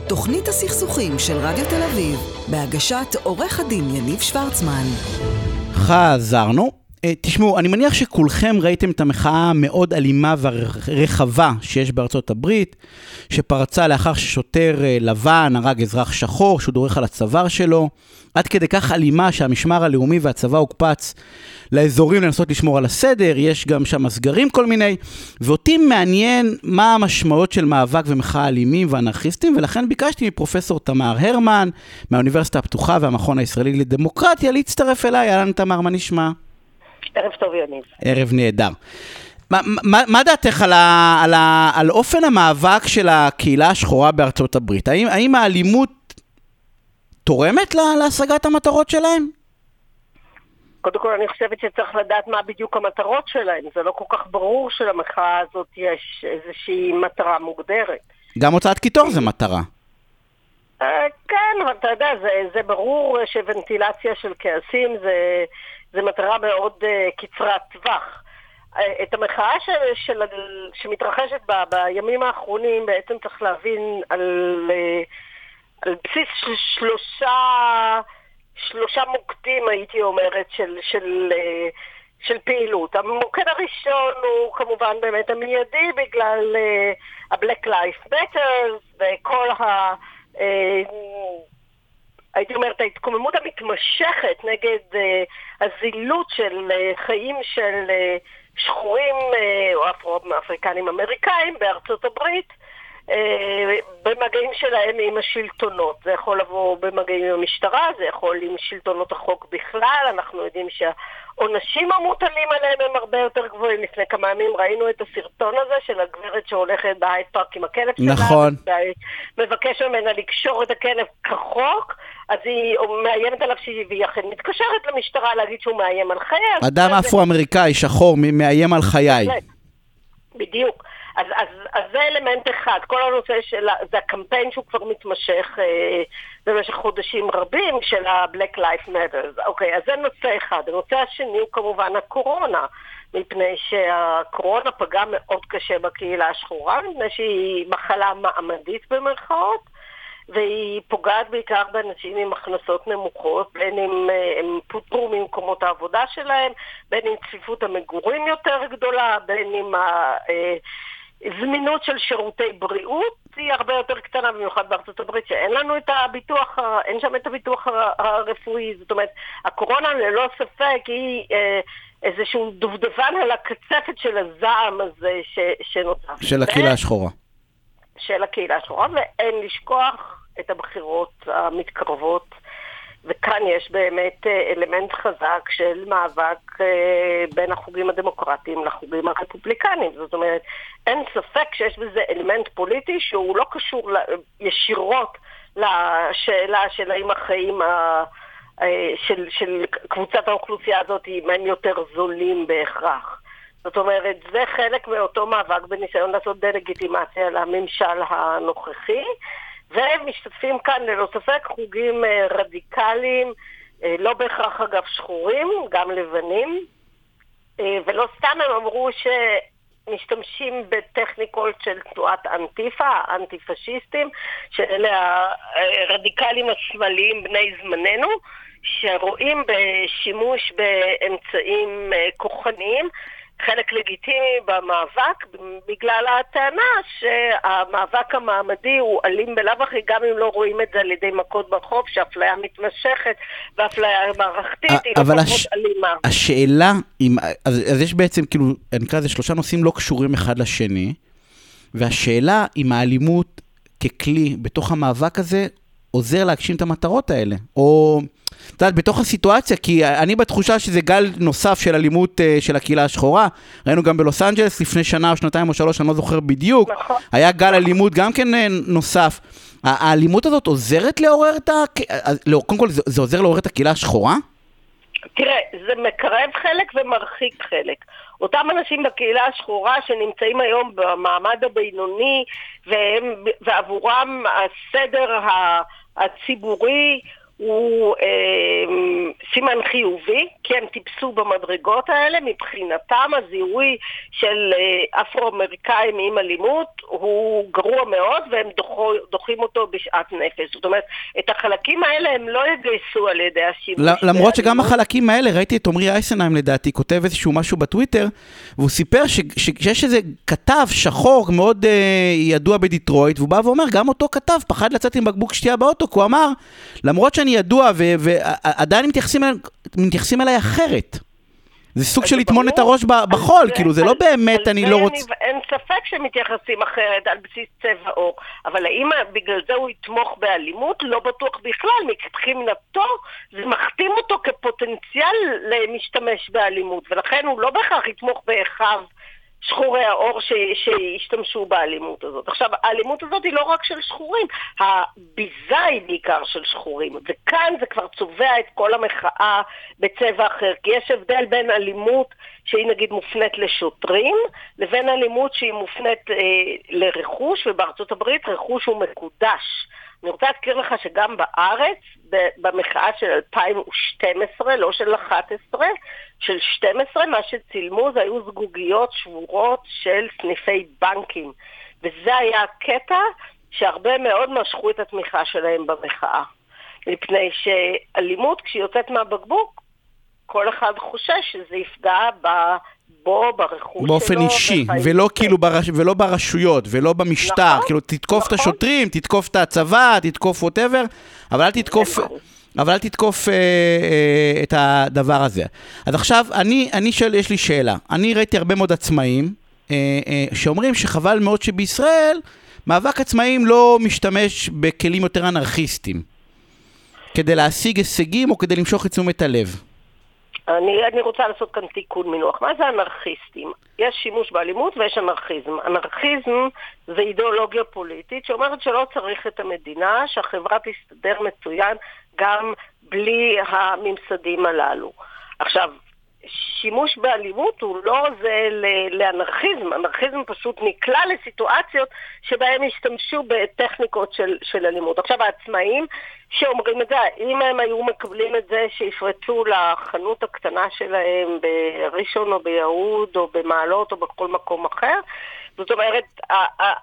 תוכנית הסכסוכים של רדיו תל אביב, בהגשת עורך הדין יניב שוורצמן. חזרנו. אה, תשמעו, אני מניח שכולכם ראיתם את המחאה המאוד אלימה והרחבה שיש בארצות הברית, שפרצה לאחר ששוטר אה, לבן הרג אזרח שחור, שהוא דורך על הצוואר שלו, עד כדי כך אלימה שהמשמר הלאומי והצבא הוקפץ לאזורים לנסות לשמור על הסדר, יש גם שם סגרים כל מיני, ואותי מעניין מה המשמעות של מאבק ומחאה אלימים ואנרכיסטים, ולכן ביקשתי מפרופסור תמר הרמן, מהאוניברסיטה הפתוחה והמכון הישראלי לדמוקרטיה, להצטרף אליי. אהלן תמר, מה נשמע? ערב טוב, יניב. ערב נהדר. מה, מה, מה דעתך על, ה, על, ה, על אופן המאבק של הקהילה השחורה בארצות הברית? האם, האם האלימות תורמת לה, להשגת המטרות שלהם? קודם כל אני חושבת שצריך לדעת מה בדיוק המטרות שלהם. זה לא כל כך ברור שלמחאה הזאת יש איזושהי מטרה מוגדרת. גם הוצאת קיטור זה מטרה. אה, כן, אבל אתה יודע, זה, זה ברור שוונטילציה של כעסים זה, זה מטרה מאוד uh, קצרת טווח. Uh, את המחאה של, של, שמתרחשת ב, בימים האחרונים בעצם צריך להבין על, uh, על בסיס של שלושה, שלושה מוקדים, הייתי אומרת, של, של, של פעילות. המוקד הראשון הוא כמובן באמת המיידי בגלל ה-Black Life Matter וכל ה... הייתי אומרת, ההתקוממות המתמשכת נגד uh, הזילות של uh, חיים של uh, שחורים uh, או אפרו-אפריקנים אמריקאים בארצות הברית, uh, במגעים שלהם עם השלטונות. זה יכול לבוא במגעים עם המשטרה, זה יכול עם שלטונות החוק בכלל, אנחנו יודעים שהעונשים המוטלים עליהם הם הרבה יותר גבוהים. לפני כמה ימים ראינו את הסרטון הזה של הגברת שהולכת בהייד פארק עם הכלב שלה. נכון. מבקש ממנה לקשור את הכלב כחוק. אז היא מאיימת עליו שהיא אכן מתקשרת למשטרה להגיד שהוא מאיים על חייה. אדם אפרו-אמריקאי, שחור, מאיים על חיי. בדיוק. אז, אז, אז זה אלמנט אחד, כל הנושא של, זה הקמפיין שהוא כבר מתמשך אה, במשך חודשים רבים של ה-Black Life Matters. אוקיי, אז זה נושא אחד. הנושא השני הוא כמובן הקורונה, מפני שהקורונה פגעה מאוד קשה בקהילה השחורה, מפני שהיא מחלה מעמדית במרכאות. והיא פוגעת בעיקר באנשים עם הכנסות נמוכות, בין אם אה, הם פוטרו ממקומות העבודה שלהם, בין אם צפיפות המגורים יותר גדולה, בין אם הזמינות של שירותי בריאות היא הרבה יותר קטנה, במיוחד בארצות הברית, שאין לנו את הביטוח, אין שם את הביטוח הרפואי. זאת אומרת, הקורונה ללא ספק היא... אה, איזשהו דובדבן על הקצפת של הזעם הזה שנוצר. של הקהילה השחורה. של הקהילה השחורה, ואין לשכוח את הבחירות המתקרבות. וכאן יש באמת אה, אלמנט חזק של מאבק אה, בין החוגים הדמוקרטיים לחוגים הרפובליקניים. זאת אומרת, אין ספק שיש בזה אלמנט פוליטי שהוא לא קשור ישירות לשאלה של האם החיים ה... אה, של, של קבוצת האוכלוסייה הזאת, אם הם יותר זולים בהכרח. זאת אומרת, זה חלק מאותו מאבק בניסיון לעשות דה-לגיטימציה לממשל הנוכחי, ומשתתפים כאן ללא ספק חוגים אה, רדיקליים, אה, לא בהכרח אגב שחורים, גם לבנים, אה, ולא סתם הם אמרו שמשתמשים בטכניקות של תנועת אנטיפה, האנטי-פשיסטים, שאלה הרדיקלים השמאליים בני זמננו, שרואים בשימוש באמצעים כוחניים חלק לגיטימי במאבק, בגלל הטענה שהמאבק המעמדי הוא אלים בלאו הכי, גם אם לא רואים את זה על ידי מכות ברחוב, שאפליה מתמשכת ואפליה מערכתית היא לא פחות הש... אלימה. השאלה, אם, אז, אז יש בעצם, כאילו, אני אקרא לזה שלושה נושאים לא קשורים אחד לשני, והשאלה אם האלימות ככלי בתוך המאבק הזה עוזר להגשים את המטרות האלה, או... את יודעת, בתוך הסיטואציה, כי אני בתחושה שזה גל נוסף של אלימות uh, של הקהילה השחורה. ראינו גם בלוס אנג'לס לפני שנה או שנתיים או שלוש, אני לא זוכר בדיוק. נכון. היה גל אלימות גם כן uh, נוסף. האלימות הזאת עוזרת לעורר את ה... לא, קודם כל, זה, זה עוזר לעורר את הקהילה השחורה? תראה, זה מקרב חלק ומרחיק חלק. אותם אנשים בקהילה השחורה שנמצאים היום במעמד הבינוני, והם, ועבורם הסדר הציבורי הוא אה, סימן חיובי, כי הם טיפסו במדרגות האלה, מבחינתם הזיהוי של אה, אפרו-אמריקאים עם אלימות הוא גרוע מאוד והם דוחו, דוחים אותו בשאט נפש. זאת אומרת, את החלקים האלה הם לא יגייסו על ידי השימוש. למרות שגם החלקים האלה, ראיתי את עמרי אייסנהיים לדעתי, כותב איזשהו משהו בטוויטר, והוא סיפר ש, ש, שיש איזה כתב שחור מאוד אה, ידוע בדיטרויט, והוא בא ואומר, גם אותו כתב פחד לצאת עם בקבוק שתייה באוטו, כי הוא אמר, למרות שאני ידוע ועדיין מתייחסים, מתייחסים אליי אחרת. זה סוג של לטמון את הראש בחול, כאילו זה לא באמת, אני לא רוצה... אין ספק שמתייחסים אחרת על בסיס צבע עור, אבל האם בגלל זה הוא יתמוך באלימות? לא בטוח בכלל, מבחינתו זה מכתים אותו כפוטנציאל למשתמש באלימות, ולכן הוא לא בהכרח יתמוך באחיו שחורי העור שהשתמשו באלימות הזאת. עכשיו, האלימות הזאת היא לא רק של שחורים, הביזה היא בעיקר של שחורים, וכאן זה כבר צובע את כל המחאה בצבע אחר, כי יש הבדל בין אלימות שהיא נגיד מופנית לשוטרים, לבין אלימות שהיא מופנית אה, לרכוש, ובארצות הברית רכוש הוא מקודש. אני רוצה להזכיר לך שגם בארץ, במחאה של 2012, לא של 11, של 12, מה שצילמו זה היו זגוגיות שבורות של סניפי בנקים. וזה היה הקטע שהרבה מאוד משכו את התמיכה שלהם במחאה. מפני שאלימות, כשהיא יוצאת מהבקבוק, כל אחד חושש שזה יפגע ב... בו, ברכוש שלו. באופן אישי, ולא כאילו ברש... ולא ברשויות, ולא במשטר. נכון, כאילו, תתקוף נכון. את השוטרים, תתקוף את הצבא, תתקוף ווטאבר, אבל אל תתקוף... אבל אל תתקוף אה, אה, את הדבר הזה. אז עכשיו, אני, אני שואל, יש לי שאלה. אני ראיתי הרבה מאוד עצמאים אה, אה, שאומרים שחבל מאוד שבישראל מאבק עצמאים לא משתמש בכלים יותר אנרכיסטיים כדי להשיג הישגים או כדי למשוך את תשומת הלב. אני, אני רוצה לעשות כאן תיקון מינוח. מה זה אנרכיסטים? יש שימוש באלימות ויש אנרכיזם. אנרכיזם זה אידיאולוגיה פוליטית שאומרת שלא צריך את המדינה, שהחברה תסתדר מצוין גם בלי הממסדים הללו. עכשיו, שימוש באלימות הוא לא זה לאנרכיזם, אנרכיזם פשוט נקלע לסיטואציות שבהם השתמשו בטכניקות של, של אלימות. עכשיו העצמאים שאומרים את זה, אם הם היו מקבלים את זה שיפרצו לחנות הקטנה שלהם בראשון או ביהוד או במעלות או בכל מקום אחר, זאת אומרת,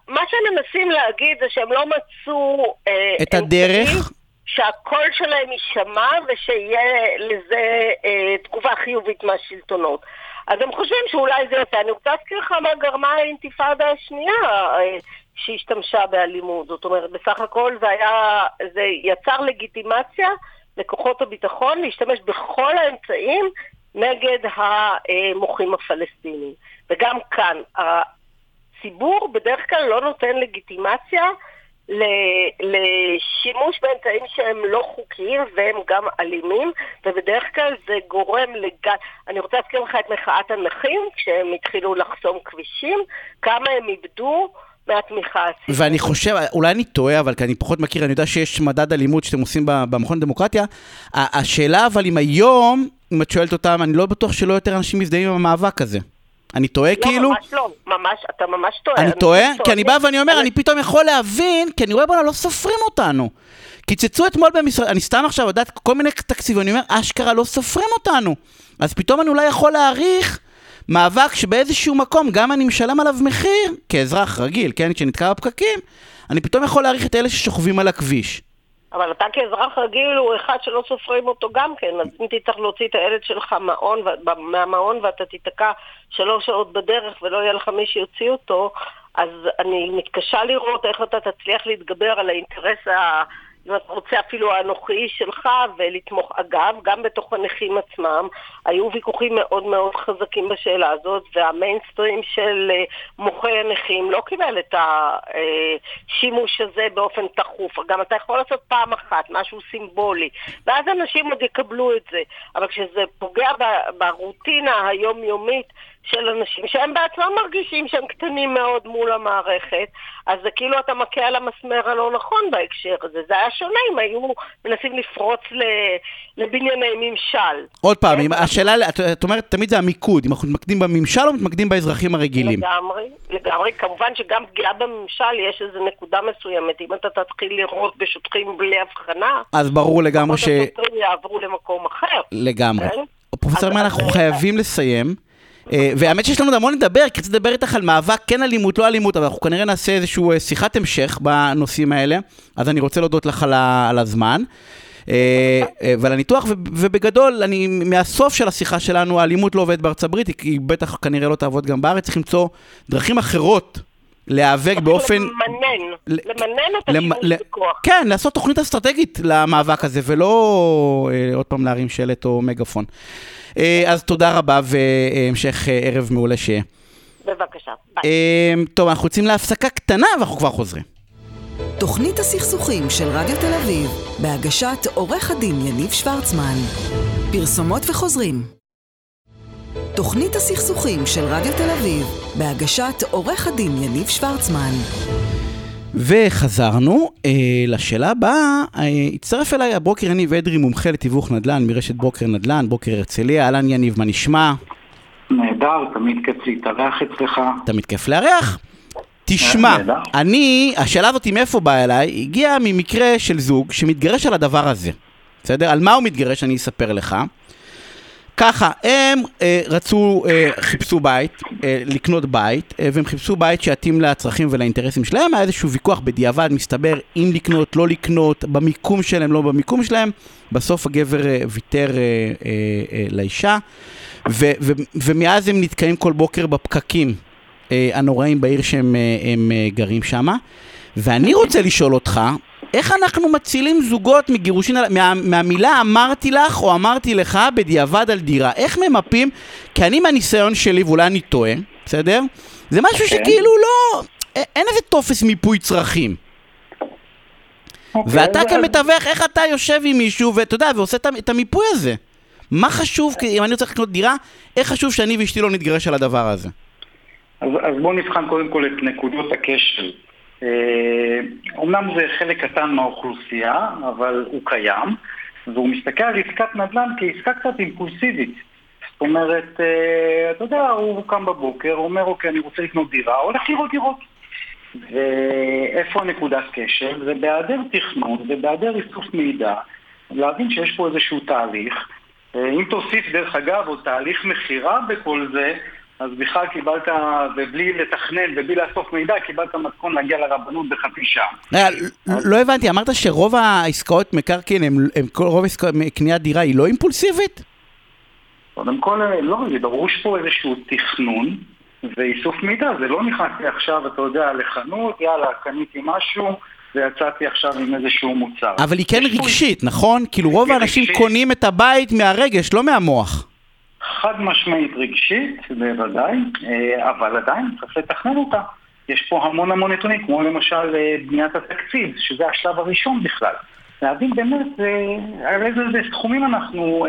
מה שהם מנסים להגיד זה שהם לא מצאו... אה, את הדרך? שהקול שלהם יישמע ושיהיה לזה אה, תגובה חיובית מהשלטונות. אז הם חושבים שאולי זה יפה. אני רוצה להזכיר לך מה גרמה האינתיפאדה השנייה אה, שהשתמשה באלימות. זאת אומרת, בסך הכל זה היה, זה יצר לגיטימציה לכוחות הביטחון להשתמש בכל האמצעים נגד המוחים הפלסטינים. וגם כאן, הציבור בדרך כלל לא נותן לגיטימציה לשימוש באמצעים שהם לא חוקיים והם גם אלימים, ובדרך כלל זה גורם לגל... אני רוצה להזכיר לך את מחאת הנכים, כשהם התחילו לחסום כבישים, כמה הם איבדו מהתמיכה הציבורית. ואני חושב, אולי אני טועה, אבל כי אני פחות מכיר, אני יודע שיש מדד אלימות שאתם עושים במכון דמוקרטיה. השאלה אבל אם היום, אם את שואלת אותם, אני לא בטוח שלא יותר אנשים מזדהים עם המאבק הזה. אני טועה לא, כאילו? לא, ממש לא, ממש, אתה ממש טועה. אני טועה? כי אני בא ואני אומר, אני פתאום יכול להבין, כי אני רואה בואנה, לא סופרים אותנו. קיצצו אתמול במשרד, אני סתם עכשיו יודעת כל מיני תקציבים, אני אומר, אשכרה לא סופרים אותנו. אז פתאום אני אולי יכול להעריך מאבק שבאיזשהו מקום, גם אני משלם עליו מחיר, כאזרח רגיל, כן, שנתקע בפקקים, אני פתאום יכול להעריך את אלה ששוכבים על הכביש. אבל אתה כאזרח רגיל הוא אחד שלא סופרים אותו גם כן, אז אם תצטרך להוציא את הילד שלך מעון, מהמעון ואתה תיתקע שלוש שעות בדרך ולא יהיה לך מי שיוציא אותו, אז אני מתקשה לראות איך אתה תצליח להתגבר על האינטרס ה... אם אתה רוצה אפילו האנוכי שלך ולתמוך. אגב, גם בתוך הנכים עצמם היו ויכוחים מאוד מאוד חזקים בשאלה הזאת, והמיינסטרים של אה, מוחי הנכים לא קיבל את השימוש הזה באופן תכוף. גם אתה יכול לעשות פעם אחת, משהו סימבולי, ואז אנשים עוד יקבלו את זה. אבל כשזה פוגע ברוטינה היומיומית של אנשים שהם בעצמם מרגישים שהם קטנים מאוד מול המערכת, אז זה כאילו אתה מכה על המסמר הלא נכון בהקשר הזה. זה היה שונה אם היו מנסים לפרוץ לבנייני ממשל. עוד פעם, אם השאלה, את, את אומרת תמיד זה המיקוד, אם אנחנו מתמקדים בממשל או מתמקדים באזרחים הרגילים? לגמרי, לגמרי. כמובן שגם פגיעה בממשל יש איזו נקודה מסוימת. אם אתה תתחיל לראות בשוטרים בלי הבחנה, אז ברור לגמרי ש... השוטרים יעברו למקום אחר. לגמרי. כן? פרופסור אנחנו חייבים לסיים. אה, והאמת שיש לנו המון לדבר, כי רציתי לדבר איתך על מאבק כן אלימות, לא אלימות, אבל אנחנו כנראה נעשה איזושהי אה, שיחת המשך בנושאים האלה, אז אני רוצה להודות לך על הזמן. אה, ועל הניתוח, ובגדול, אני, מהסוף של השיחה שלנו, האלימות לא עובדת בארצות הברית, היא בטח כנראה לא תעבוד גם בארץ, צריך למצוא דרכים אחרות להיאבק באופן... למנן, למנן את השימוש בכוח. כן, לעשות תוכנית אסטרטגית למאבק הזה, ולא עוד פעם להרים שלט או מגפון. אה, אז תודה רבה והמשך אה, ערב מעולה שיהיה. בבקשה, ביי. אה, טוב, אנחנו יוצאים להפסקה קטנה ואנחנו כבר חוזרים. תוכנית הסכסוכים של רדיו תל אביב, בהגשת עורך הדין יניב שוורצמן. פרסומות וחוזרים. תוכנית הסכסוכים של רדיו תל אביב, בהגשת עורך הדין יניב שוורצמן. וחזרנו אה, לשאלה הבאה, אה, הצטרף אליי הבוקר יניב אדרי, מומחה לתיווך נדל"ן מרשת בוקר נדל"ן, בוקר הרצליה, אהלן יניב, מה נשמע? נהדר, תמיד כיף להתארח אצלך. תמיד כיף לארח. תשמע, אני, השאלה הזאת מאיפה באה אליי, הגיעה ממקרה של זוג שמתגרש על הדבר הזה. בסדר? על מה הוא מתגרש אני אספר לך. ככה, הם אה, רצו, אה, חיפשו בית, אה, לקנות בית, אה, והם חיפשו בית שיתאים לצרכים ולאינטרסים שלהם, היה איזשהו ויכוח בדיעבד, מסתבר אם לקנות, לא לקנות, במיקום שלהם, לא במיקום שלהם, בסוף הגבר אה, ויתר אה, אה, אה, לאישה, ו, ו, ומאז הם נתקעים כל בוקר בפקקים אה, הנוראים בעיר שהם אה, הם, אה, גרים שם, ואני רוצה לשאול אותך, איך אנחנו מצילים זוגות מגירושין, מה, מהמילה אמרתי לך או אמרתי לך בדיעבד על דירה? איך ממפים? כי אני מהניסיון שלי, ואולי אני טועה, בסדר? זה משהו okay. אוקיי. שכאילו לא... אין איזה טופס מיפוי צרכים. Okay, אוקיי, ואתה כמתווך, איך אתה יושב עם מישהו, ואתה יודע, ועושה את המיפוי הזה? מה חשוב, אם אני רוצה לקנות דירה, איך חשוב שאני ואשתי לא נתגרש על הדבר הזה? אז, אז בואו נבחן קודם כל את נקודות הקשר. אומנם זה חלק קטן מהאוכלוסייה, אבל הוא קיים, והוא מסתכל על עסקת נדל"ן כעסקה קצת אימפולסיבית. זאת אומרת, אה, אתה יודע, הוא קם בבוקר, הוא אומר, אוקיי, אני רוצה לקנות דירה, הולך לראות דירות. ואיפה הנקודת קשר? זה בהיעדר תכנון ובהיעדר איסוף מידע, להבין שיש פה איזשהו תהליך. אה, אם תוסיף, דרך אגב, עוד תהליך מכירה בכל זה, אז בכלל קיבלת, ובלי לתכנן ובלי לאסוף מידע, קיבלת מתכון להגיע לרבנות בחצי שעה. אה, לא הבנתי, אמרת שרוב העסקאות מקרקעין, רוב קניית דירה היא לא אימפולסיבית? קודם כל, לא, זה דרוש פה איזשהו תכנון ואיסוף מידע, זה לא נכנס לי עכשיו, אתה יודע, לחנות, יאללה, קניתי משהו. ויצאתי עכשיו עם איזשהו מוצר. אבל היא כן רגשית, נכון? כאילו רוב האנשים קונים את הבית מהרגש, לא מהמוח. חד משמעית רגשית, בוודאי, אה, אבל עדיין צריך לתכנן אותה. יש פה המון המון נתונים, כמו למשל אה, בניית התקציב, שזה השלב הראשון בכלל. להבין באמת אה, על איזה סכומים אנחנו,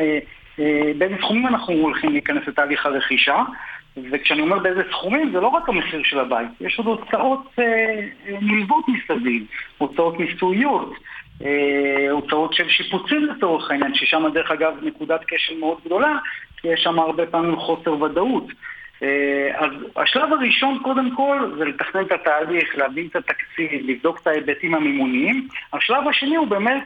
באיזה סכומים אנחנו הולכים להיכנס לתהליך הרכישה, וכשאני אומר באיזה סכומים, זה לא רק המחיר של הבית, יש עוד הוצאות נלוות מסביב, הוצאות מיסויות. הוצאות של שיפוצים לצורך העניין, ששם דרך אגב נקודת כשל מאוד גדולה, כי יש שם הרבה פעמים חוסר ודאות. אה, אז השלב הראשון קודם כל זה לתכנן את התהליך, להבין את התקציב, לבדוק את ההיבטים המימוניים. השלב השני הוא באמת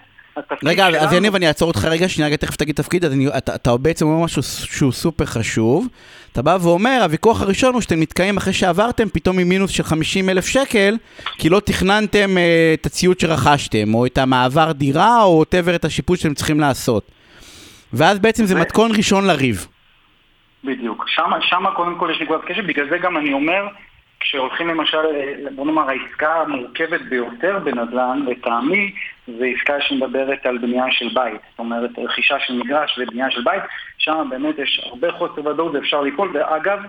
רגע, שלנו... אז יניב, אני אעצור אותך רגע, שנייה, תכף תגיד תפקיד, אני, אתה, אתה בעצם אומר משהו שהוא סופר חשוב. אתה בא ואומר, הוויכוח הראשון הוא שאתם נתקעים אחרי שעברתם פתאום עם מינוס של 50 אלף שקל, כי לא תכננתם אה, את הציוד שרכשתם, או את המעבר דירה, או ווטאבר את השיפוט שאתם צריכים לעשות. ואז בעצם זה מתכון ראשון לריב. בדיוק. שם, שם קודם כל יש נקודת קשר, בגלל זה גם אני אומר, כשהולכים למשל, בוא נאמר, העסקה המורכבת ביותר בנדל"ן, לטעמי, זה עסקה שמדברת על בנייה של בית. זאת אומרת, רכישה של מגרש ובנייה של בית, שם באמת יש הרבה חוסר ודאות ואפשר ליפול. ואגב,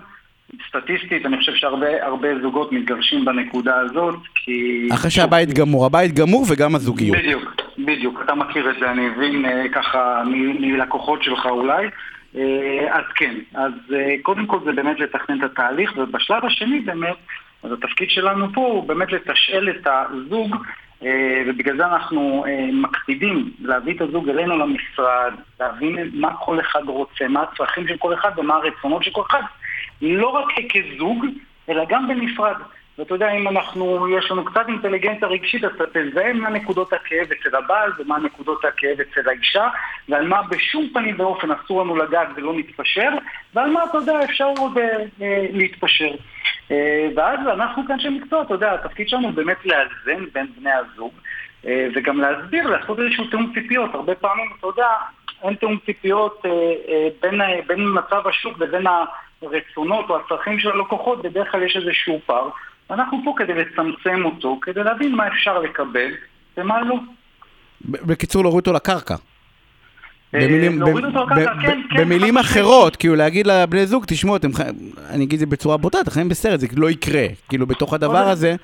סטטיסטית, אני חושב שהרבה זוגות מתגרשים בנקודה הזאת, כי... אחרי שהבית גמור, הבית גמור וגם הזוגיות. בדיוק, בדיוק, אתה מכיר את זה, אני מבין אה, ככה מלקוחות שלך אולי. אז כן, אז קודם כל זה באמת לתכנן את התהליך, ובשלב השני באמת, אז התפקיד שלנו פה הוא באמת לתשאל את הזוג אה, ובגלל זה אנחנו אה, מקפידים להביא את הזוג אלינו למשרד, להבין מה כל אחד רוצה, מה הצרכים של כל אחד ומה הרצונות של כל אחד, לא רק כזוג, אלא גם בנפרד. ואתה יודע, אם אנחנו, יש לנו קצת אינטליגנציה רגשית, אז אתה תזהה מה נקודות הכאב אצל הבעל ומה נקודות הכאב אצל האישה, ועל מה בשום פנים ואופן אסור לנו לגעת ולא נתפשר, ועל מה, אתה יודע, אפשר עוד אה, אה, להתפשר. אה, ואז אנחנו כאנשי מקצוע, אתה יודע, התפקיד שלנו באמת לאזן בין בני הזוג, אה, וגם להסביר, לעשות איזשהו תיאום ציפיות. הרבה פעמים, אתה יודע, אין תיאום ציפיות אה, בין, בין מצב השוק ובין הרצונות או הצרכים של הלקוחות, בדרך כלל יש איזשהו פער. אנחנו פה כדי לצמצם אותו, כדי להבין מה אפשר לקבל ומה לא. בקיצור, להוריד אותו לקרקע. אה, במילים, כן, כן, במילים אחרות, כאילו להגיד לבני זוג, תשמעו, אני אגיד את זה בצורה בוטה, אתם חיים בסרט, זה לא יקרה. כאילו בתוך הדבר הזה,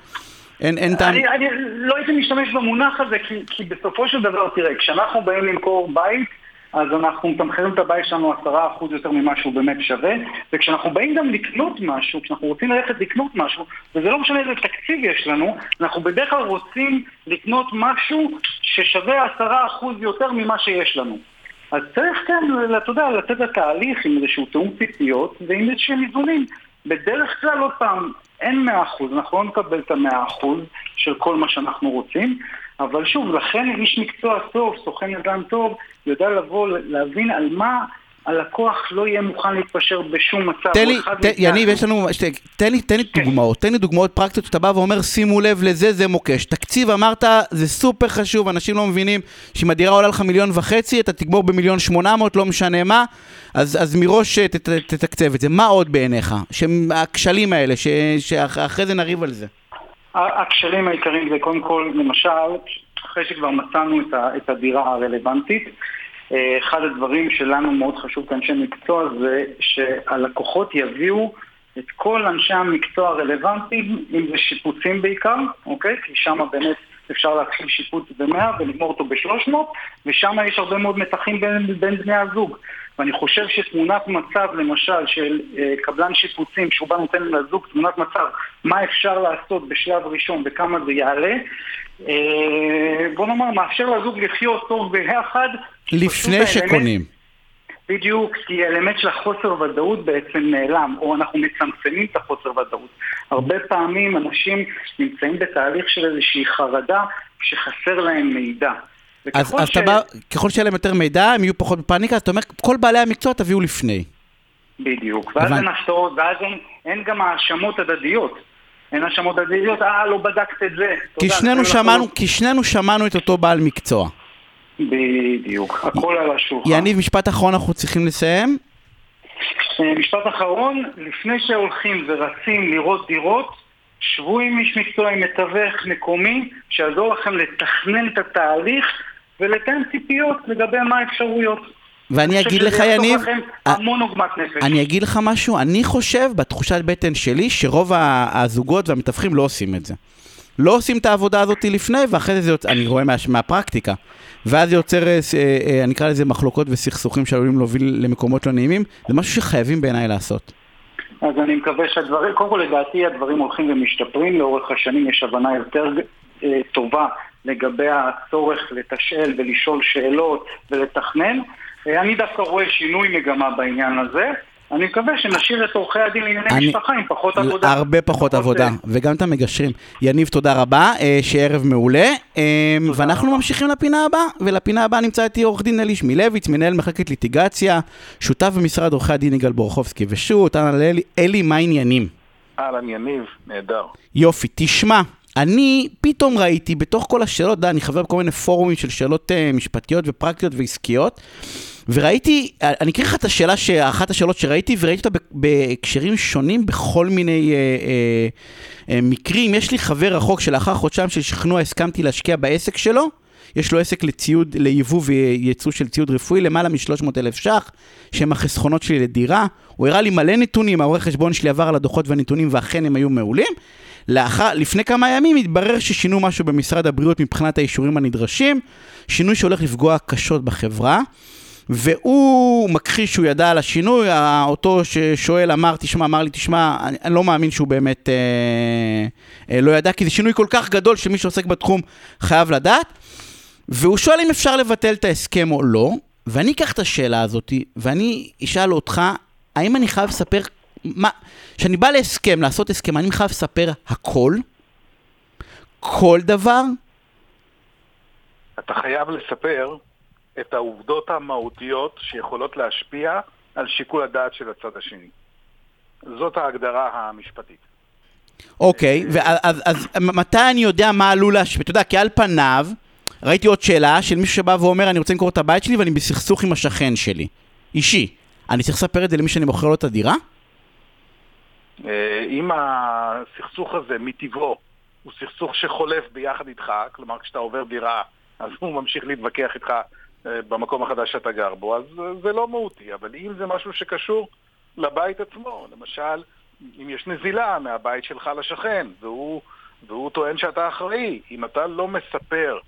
אין טעם... אני לא הייתי משתמש במונח הזה, כי בסופו של דבר, תראה, כשאנחנו באים למכור בית, אז אנחנו מתמחרים את הבית שלנו עשרה אחוז יותר ממה שהוא באמת שווה, וכשאנחנו באים גם לקנות משהו, כשאנחנו רוצים ללכת לקנות משהו, וזה לא משנה איזה תקציב יש לנו, אנחנו בדרך כלל רוצים לקנות משהו ששווה עשרה אחוז יותר ממה שיש לנו. אז צריך כן, אתה יודע, לתת לתהליך עם איזשהו תאום ציפיות ועם איזשהם איזונים. בדרך כלל, עוד פעם, אין מאה אחוז, אנחנו לא נקבל את המאה אחוז של כל מה שאנחנו רוצים, אבל שוב, לכן איש מקצוע טוב, סוכן ידיים טוב, יודע לבוא, להבין על מה הלקוח לא יהיה מוכן להתפשר בשום מצב. תן לי, ת, יניב, יש לנו, שת, תן לי, תן לי כן. דוגמאות, תן לי דוגמאות פרקטיות שאתה בא ואומר, שימו לב לזה, זה מוקש. תקציב, אמרת, זה סופר חשוב, אנשים לא מבינים שאם הדירה עולה לך מיליון וחצי, אתה תגמור במיליון שמונה מאות, לא משנה מה, אז, אז מראש ת, ת, ת, תתקצב את זה. מה עוד בעיניך? הכשלים האלה, ש, שאחרי זה נריב על זה. הכשלים העיקריים זה קודם כל, למשל, אחרי שכבר מצאנו את, ה, את הדירה הרלוונטית, אה, אחד הדברים שלנו מאוד חשוב כאנשי מקצוע זה שהלקוחות יביאו את כל אנשי המקצוע הרלוונטיים, אם זה שיפוצים בעיקר, אוקיי? כי שם באמת אפשר להתחיל שיפוץ ב-100 ולגמור אותו ב-300, ושם יש הרבה מאוד מתחים בין, בין בני הזוג. ואני חושב שתמונת מצב, למשל, של אה, קבלן שיפוצים, שהוא בא נותן לזוג תמונת מצב, מה אפשר לעשות בשלב ראשון וכמה זה יעלה, בוא נאמר, מאפשר לזוג לחיות טוב ביחד. לפני שקונים. בדיוק, כי האלמנט של החוסר ודאות בעצם נעלם, או אנחנו מצמצמים את החוסר ודאות. הרבה פעמים אנשים נמצאים בתהליך של איזושהי חרדה שחסר להם מידע. אז, אז ש... אתה בא, ככל שיהיה להם יותר מידע, הם יהיו פחות בפאניקה, אתה אומר, כל בעלי המקצוע תביאו לפני. בדיוק, ואז אין השטרות, ואז אין, אין גם האשמות הדדיות. אין האשמות הדדיות, אה, לא בדקת את זה. כי שנינו, שמענו. כי שנינו שמענו את אותו בעל מקצוע. בדיוק, הכל על השולחן. יניב, משפט אחרון אנחנו צריכים לסיים. אה, משפט אחרון, לפני שהולכים ורצים לראות דירות, שבו עם איש מקצוע, עם מתווך מקומי, שיעזור לכם לתכנן את התהליך ולתן ציפיות לגבי מה האפשרויות. ואני אגיד לך, יניב, המון עוגמת נפש. אני אגיד לך משהו, אני חושב, בתחושת בטן שלי, שרוב הזוגות והמתווכים לא עושים את זה. לא עושים את העבודה הזאת לפני, ואחרי זה, יוצא, אני רואה מה, מהפרקטיקה. ואז זה יוצר, אה, אה, אני אקרא לזה מחלוקות וסכסוכים שעלולים להוביל למקומות לא נעימים. זה משהו שחייבים בעיניי לעשות. אז אני מקווה שהדברים, קודם כל לדעתי הדברים הולכים ומשתפרים, לאורך השנים יש הבנה יותר אה, טובה לגבי הצורך לתשאל ולשאול שאלות ולתכנן. אה, אני דווקא רואה שינוי מגמה בעניין הזה. אני מקווה שנשאיר את עורכי הדין לענייני אני... משפחה עם פחות עבודה. הרבה פחות, עבודה. וגם את המגשרים. יניב, תודה רבה, אה, שערב מעולה. אה, ואנחנו. ממשיכים לפינה הבאה, ולפינה הבאה נמצא איתי עורך דין אלי שמילביץ, מנהל מחלקת ליטיגציה, שותף במשרד עורכי הדין יגאל בורחובסקי ושות', אלי, מה העניינים? אהלן, יניב, נהדר. יופי, תשמע, אני פתאום ראיתי בתוך כל השאלות, אני חבר בכל מיני פורומים של שאלות uh, משפטיות ופרקטיות ועסקיות, וראיתי, אני אקריא לך את השאלה, אחת השאלות שראיתי, וראיתי אותה בהקשרים שונים בכל מיני uh, uh, uh, מקרים. יש לי חבר רחוק שלאחר חודשיים של שכנוע הסכמתי להשקיע בעסק שלו. יש לו עסק לציוד, ליבוא וייצוא של ציוד רפואי, למעלה מ-300 אלף ש"ח, שהם החסכונות שלי לדירה. הוא הראה לי מלא נתונים, העורך חשבון שלי עבר על הדוחות והנתונים, ואכן הם היו מעולים. לאחר, לפני כמה ימים התברר ששינו משהו במשרד הבריאות מבחינת האישורים הנדרשים, שינוי שהולך לפגוע קשות בחברה. והוא מכחיש שהוא ידע על השינוי, אותו ששואל אמר, תשמע, אמר לי, תשמע, אני, אני לא מאמין שהוא באמת אה, אה, לא ידע, כי זה שינוי כל כך גדול שמי שעוסק בתחום חייב לדעת. והוא שואל אם אפשר לבטל את ההסכם או לא, ואני אקח את השאלה הזאת, ואני אשאל אותך, האם אני חייב לספר, מה, כשאני בא להסכם, לעשות הסכם, אני חייב לספר הכל? כל דבר? אתה חייב לספר את העובדות המהותיות שיכולות להשפיע על שיקול הדעת של הצד השני. זאת ההגדרה המשפטית. אוקיי, אז, אז מתי אני יודע מה עלול להשפיע? אתה יודע, כי על פניו, ראיתי עוד שאלה של מישהו שבא ואומר, אני רוצה למכור את הבית שלי ואני בסכסוך עם השכן שלי. אישי. אני צריך לספר את זה למי שאני מוכר לו את הדירה? אה, אם הסכסוך הזה מטבעו הוא סכסוך שחולף ביחד איתך, כלומר כשאתה עובר דירה אז הוא ממשיך להתווכח איתך אה, במקום החדש שאתה גר בו, אז זה לא מהותי. אבל אם זה משהו שקשור לבית עצמו, למשל, אם יש נזילה מהבית שלך לשכן, והוא, והוא טוען שאתה אחראי, אם אתה לא מספר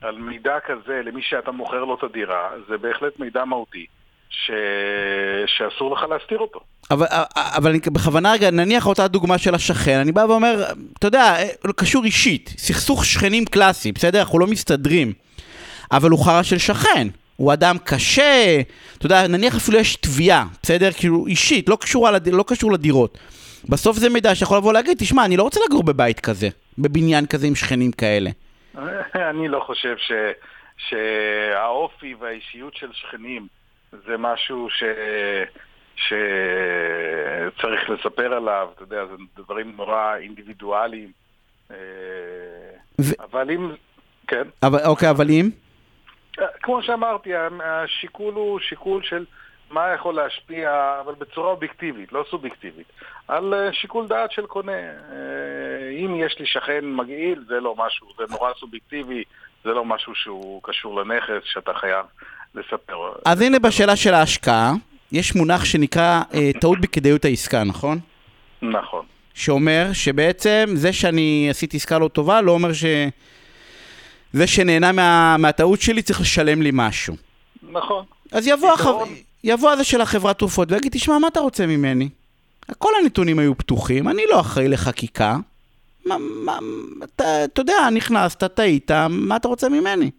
על מידע כזה למי שאתה מוכר לו את הדירה, זה בהחלט מידע מהותי. ש... שאסור לך להסתיר אותו. אבל, אבל אני בכוונה רגע, נניח אותה דוגמה של השכן, אני בא ואומר, אתה יודע, קשור אישית, סכסוך שכנים קלאסי, בסדר? אנחנו לא מסתדרים. אבל הוא חרא של שכן. הוא אדם קשה, אתה יודע, נניח אפילו יש תביעה, בסדר? כאילו אישית, לא, קשורה, לד... לא קשור לדירות. בסוף זה מידע שיכול לבוא להגיד, תשמע, אני לא רוצה לגור בבית כזה, בבניין כזה עם שכנים כאלה. אני לא חושב ש... שהאופי והאישיות של שכנים זה משהו ש... שצריך לספר עליו, אתה יודע, זה דברים נורא אינדיבידואליים. אה, ו... אבל אם... כן. אבל, אוקיי, אבל אם? כמו שאמרתי, השיקול הוא שיקול של מה יכול להשפיע, אבל בצורה אובייקטיבית, לא סובייקטיבית, על אה, שיקול דעת של קונה. אה, אם יש לי שכן מגעיל, זה לא משהו, זה נורא סובייקטיבי, זה לא משהו שהוא קשור לנכס שאתה חייב לספר. אז הנה בשאלה של ההשקעה, יש מונח שנקרא אה, טעות בכדאיות העסקה, נכון? נכון. שאומר שבעצם זה שאני עשיתי עסקה לא טובה, לא אומר ש... זה שנהנה מה, מהטעות שלי צריך לשלם לי משהו. נכון. אז יבוא. יבוא הזה של החברת תרופות ויגיד, תשמע, מה אתה רוצה ממני? כל הנתונים היו פתוחים, אני לא אחראי לחקיקה. מה, מה, אתה, אתה יודע, נכנסת, טעית, מה אתה רוצה ממני?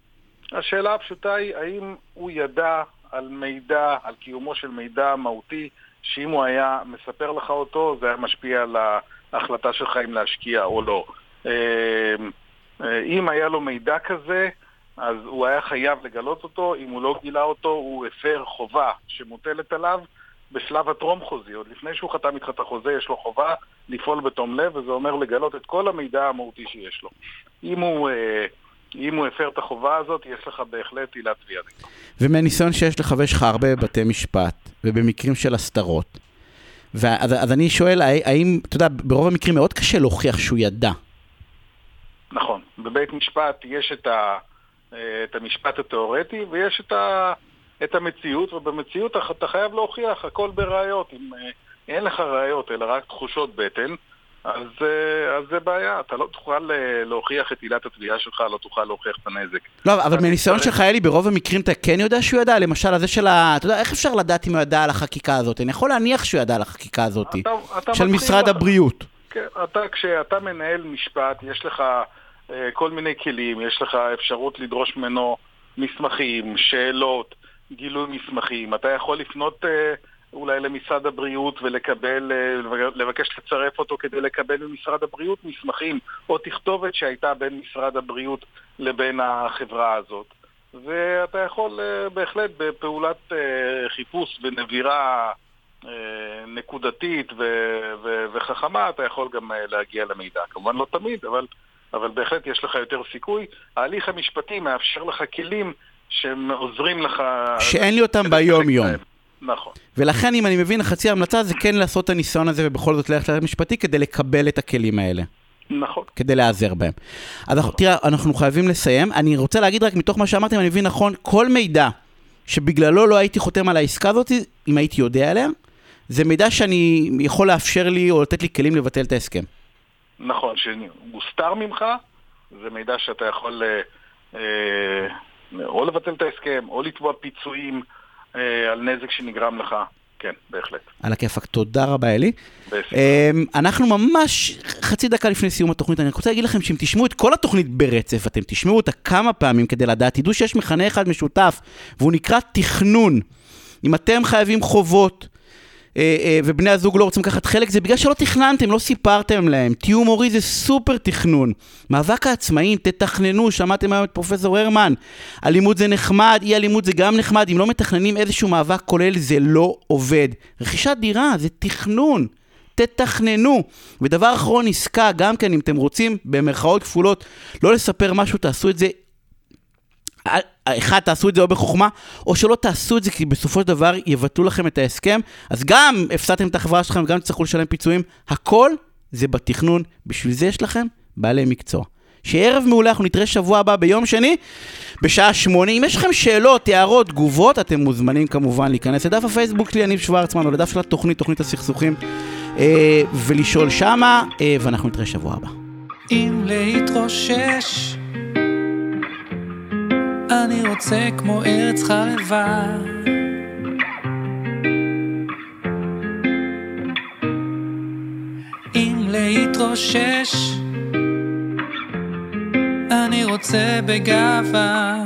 השאלה הפשוטה היא, האם הוא ידע על מידע, על קיומו של מידע מהותי, שאם הוא היה מספר לך אותו, זה היה משפיע על ההחלטה שלך אם להשקיע או לא. אמ, אה, אם היה לו מידע כזה, אז הוא היה חייב לגלות אותו, אם הוא לא גילה אותו, הוא הפר חובה שמוטלת עליו בשלב הטרום חוזי. עוד לפני שהוא חתם איתך את החוזה, יש לו חובה לפעול בתום לב, וזה אומר לגלות את כל המידע המהותי שיש לו. אם הוא... אה, אם הוא הפר את החובה הזאת, יש לך בהחלט עילת תביעה. ומהניסיון שיש לך, ויש לך הרבה בבתי משפט, ובמקרים של הסתרות, ואז, אז אני שואל, האם, אתה יודע, ברוב המקרים מאוד קשה להוכיח שהוא ידע. נכון. בבית משפט יש את, ה, את המשפט התיאורטי ויש את, ה, את המציאות, ובמציאות אתה חייב להוכיח הכל בראיות. אם אין לך ראיות אלא רק תחושות בטן, אז, אה, אז זה בעיה, אתה לא תוכל אה, להוכיח את עילת התביעה שלך, לא תוכל להוכיח את הנזק. לא, אבל מניסיון שלך, אלי, ברוב המקרים אתה כן יודע שהוא ידע? למשל, הזה של ה... אתה יודע, איך אפשר לדעת אם הוא ידע על החקיקה הזאת? אני יכול להניח שהוא ידע על החקיקה הזאת, אתה, אתה של משרד. הבריאות. כן, אתה, כשאתה מנהל משפט, יש לך כל מיני כלים, יש לך אפשרות לדרוש ממנו מסמכים, שאלות, גילוי מסמכים, אתה יכול לפנות... Uh, אולי למשרד הבריאות ולקבל, אה, לבקש לצרף אותו כדי לקבל ממשרד הבריאות מסמכים או תכתובת שהייתה בין משרד הבריאות לבין החברה הזאת. ואתה יכול אה, בהחלט בפעולת אה, חיפוש ונבירה נקודתית וחכמה, אתה יכול גם להגיע למידע. כמובן לא תמיד, אבל, אבל בהחלט יש לך יותר סיכוי. ההליך המשפטי מאפשר לך כלים שעוזרים לך... שאין לי אותם ביום-יום. נכון. ולכן, אם אני מבין, חצי ההמלצה זה כן לעשות את הניסיון הזה ובכל זאת ללכת ללכת משפטי כדי לקבל את הכלים האלה. נכון. כדי להיעזר בהם. אז נכון. תראה, אנחנו חייבים לסיים. אני רוצה להגיד רק מתוך מה שאמרתי, אם אני מבין נכון, כל מידע שבגללו לא הייתי חותם על העסקה הזאת, אם הייתי יודע עליה, זה מידע שאני יכול לאפשר לי או לתת לי כלים לבטל את ההסכם. נכון, שמוסתר ממך, זה מידע שאתה יכול אה, אה, או לבטל את ההסכם, או לתבוע פיצויים. אה, על נזק שנגרם לך. כן, בהחלט. על הכיפאק, תודה רבה אלי. אמ, אנחנו ממש חצי דקה לפני סיום התוכנית, אני רוצה להגיד לכם שאם תשמעו את כל התוכנית ברצף, אתם תשמעו אותה כמה פעמים כדי לדעת, תדעו שיש מכנה אחד משותף, והוא נקרא תכנון. אם אתם חייבים חובות, ובני הזוג לא רוצים לקחת חלק, זה בגלל שלא תכננתם, לא סיפרתם להם. תיאום הורי זה סופר תכנון. מאבק העצמאים, תתכננו, שמעתם היום את פרופסור הרמן. אלימות זה נחמד, אי אלימות זה גם נחמד, אם לא מתכננים איזשהו מאבק כולל, זה לא עובד. רכישת דירה זה תכנון. תתכננו. ודבר אחרון, עסקה, גם כן, אם אתם רוצים, במרכאות כפולות, לא לספר משהו, תעשו את זה אחד, תעשו את זה או בחוכמה, או שלא תעשו את זה, כי בסופו של דבר יבטלו לכם את ההסכם. אז גם הפסדתם את החברה שלכם, גם תצטרכו לשלם פיצויים. הכל זה בתכנון. בשביל זה יש לכם בעלי מקצוע. שערב מעולה, אנחנו נתראה שבוע הבא ביום שני, בשעה שמונה. אם יש לכם שאלות, הערות, תגובות, אתם מוזמנים כמובן להיכנס לדף הפייסבוק שלי, יניב שוורצמן, או לדף של התוכנית, תוכנית הסכסוכים, אה, ולשאול שמה, אה, ואנחנו נתראה שבוע הבא. אם להתרושש אני רוצה כמו ארץ חרבה. אם להתרושש, אני רוצה בגאווה.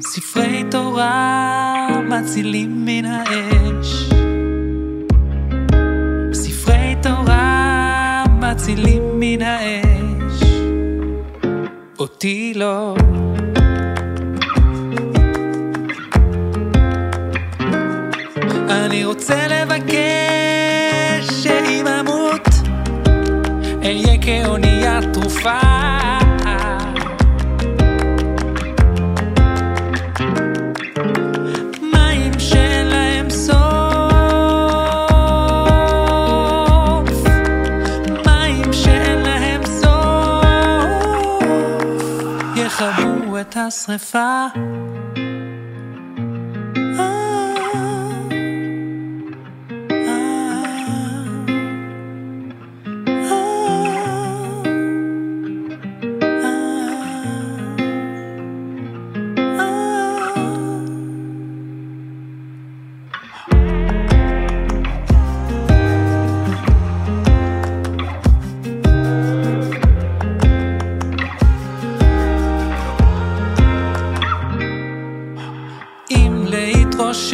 ספרי תורה מצילים מן האש. ספרי תורה מצילים מן האש, אותי לא. אני רוצה לבקש שאם אמות, אהיה כאונייה תרופה. ta.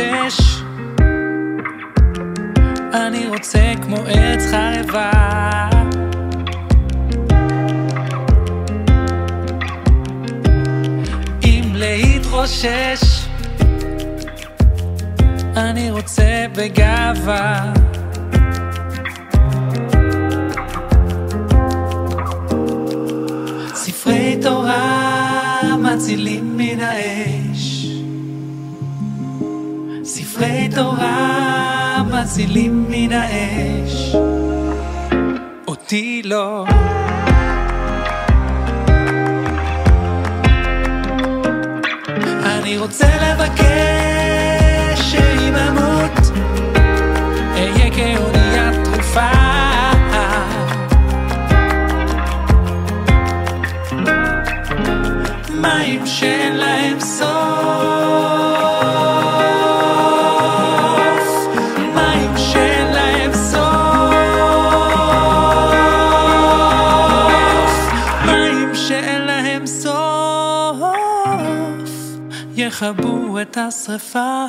להתרושש, אני רוצה כמו ארץ חרבה. אם להתרושש, אני רוצה בגאווה. תורה מצילים מן האש, אותי לא. אני רוצה לבקש סוף, יכבו את השרפה.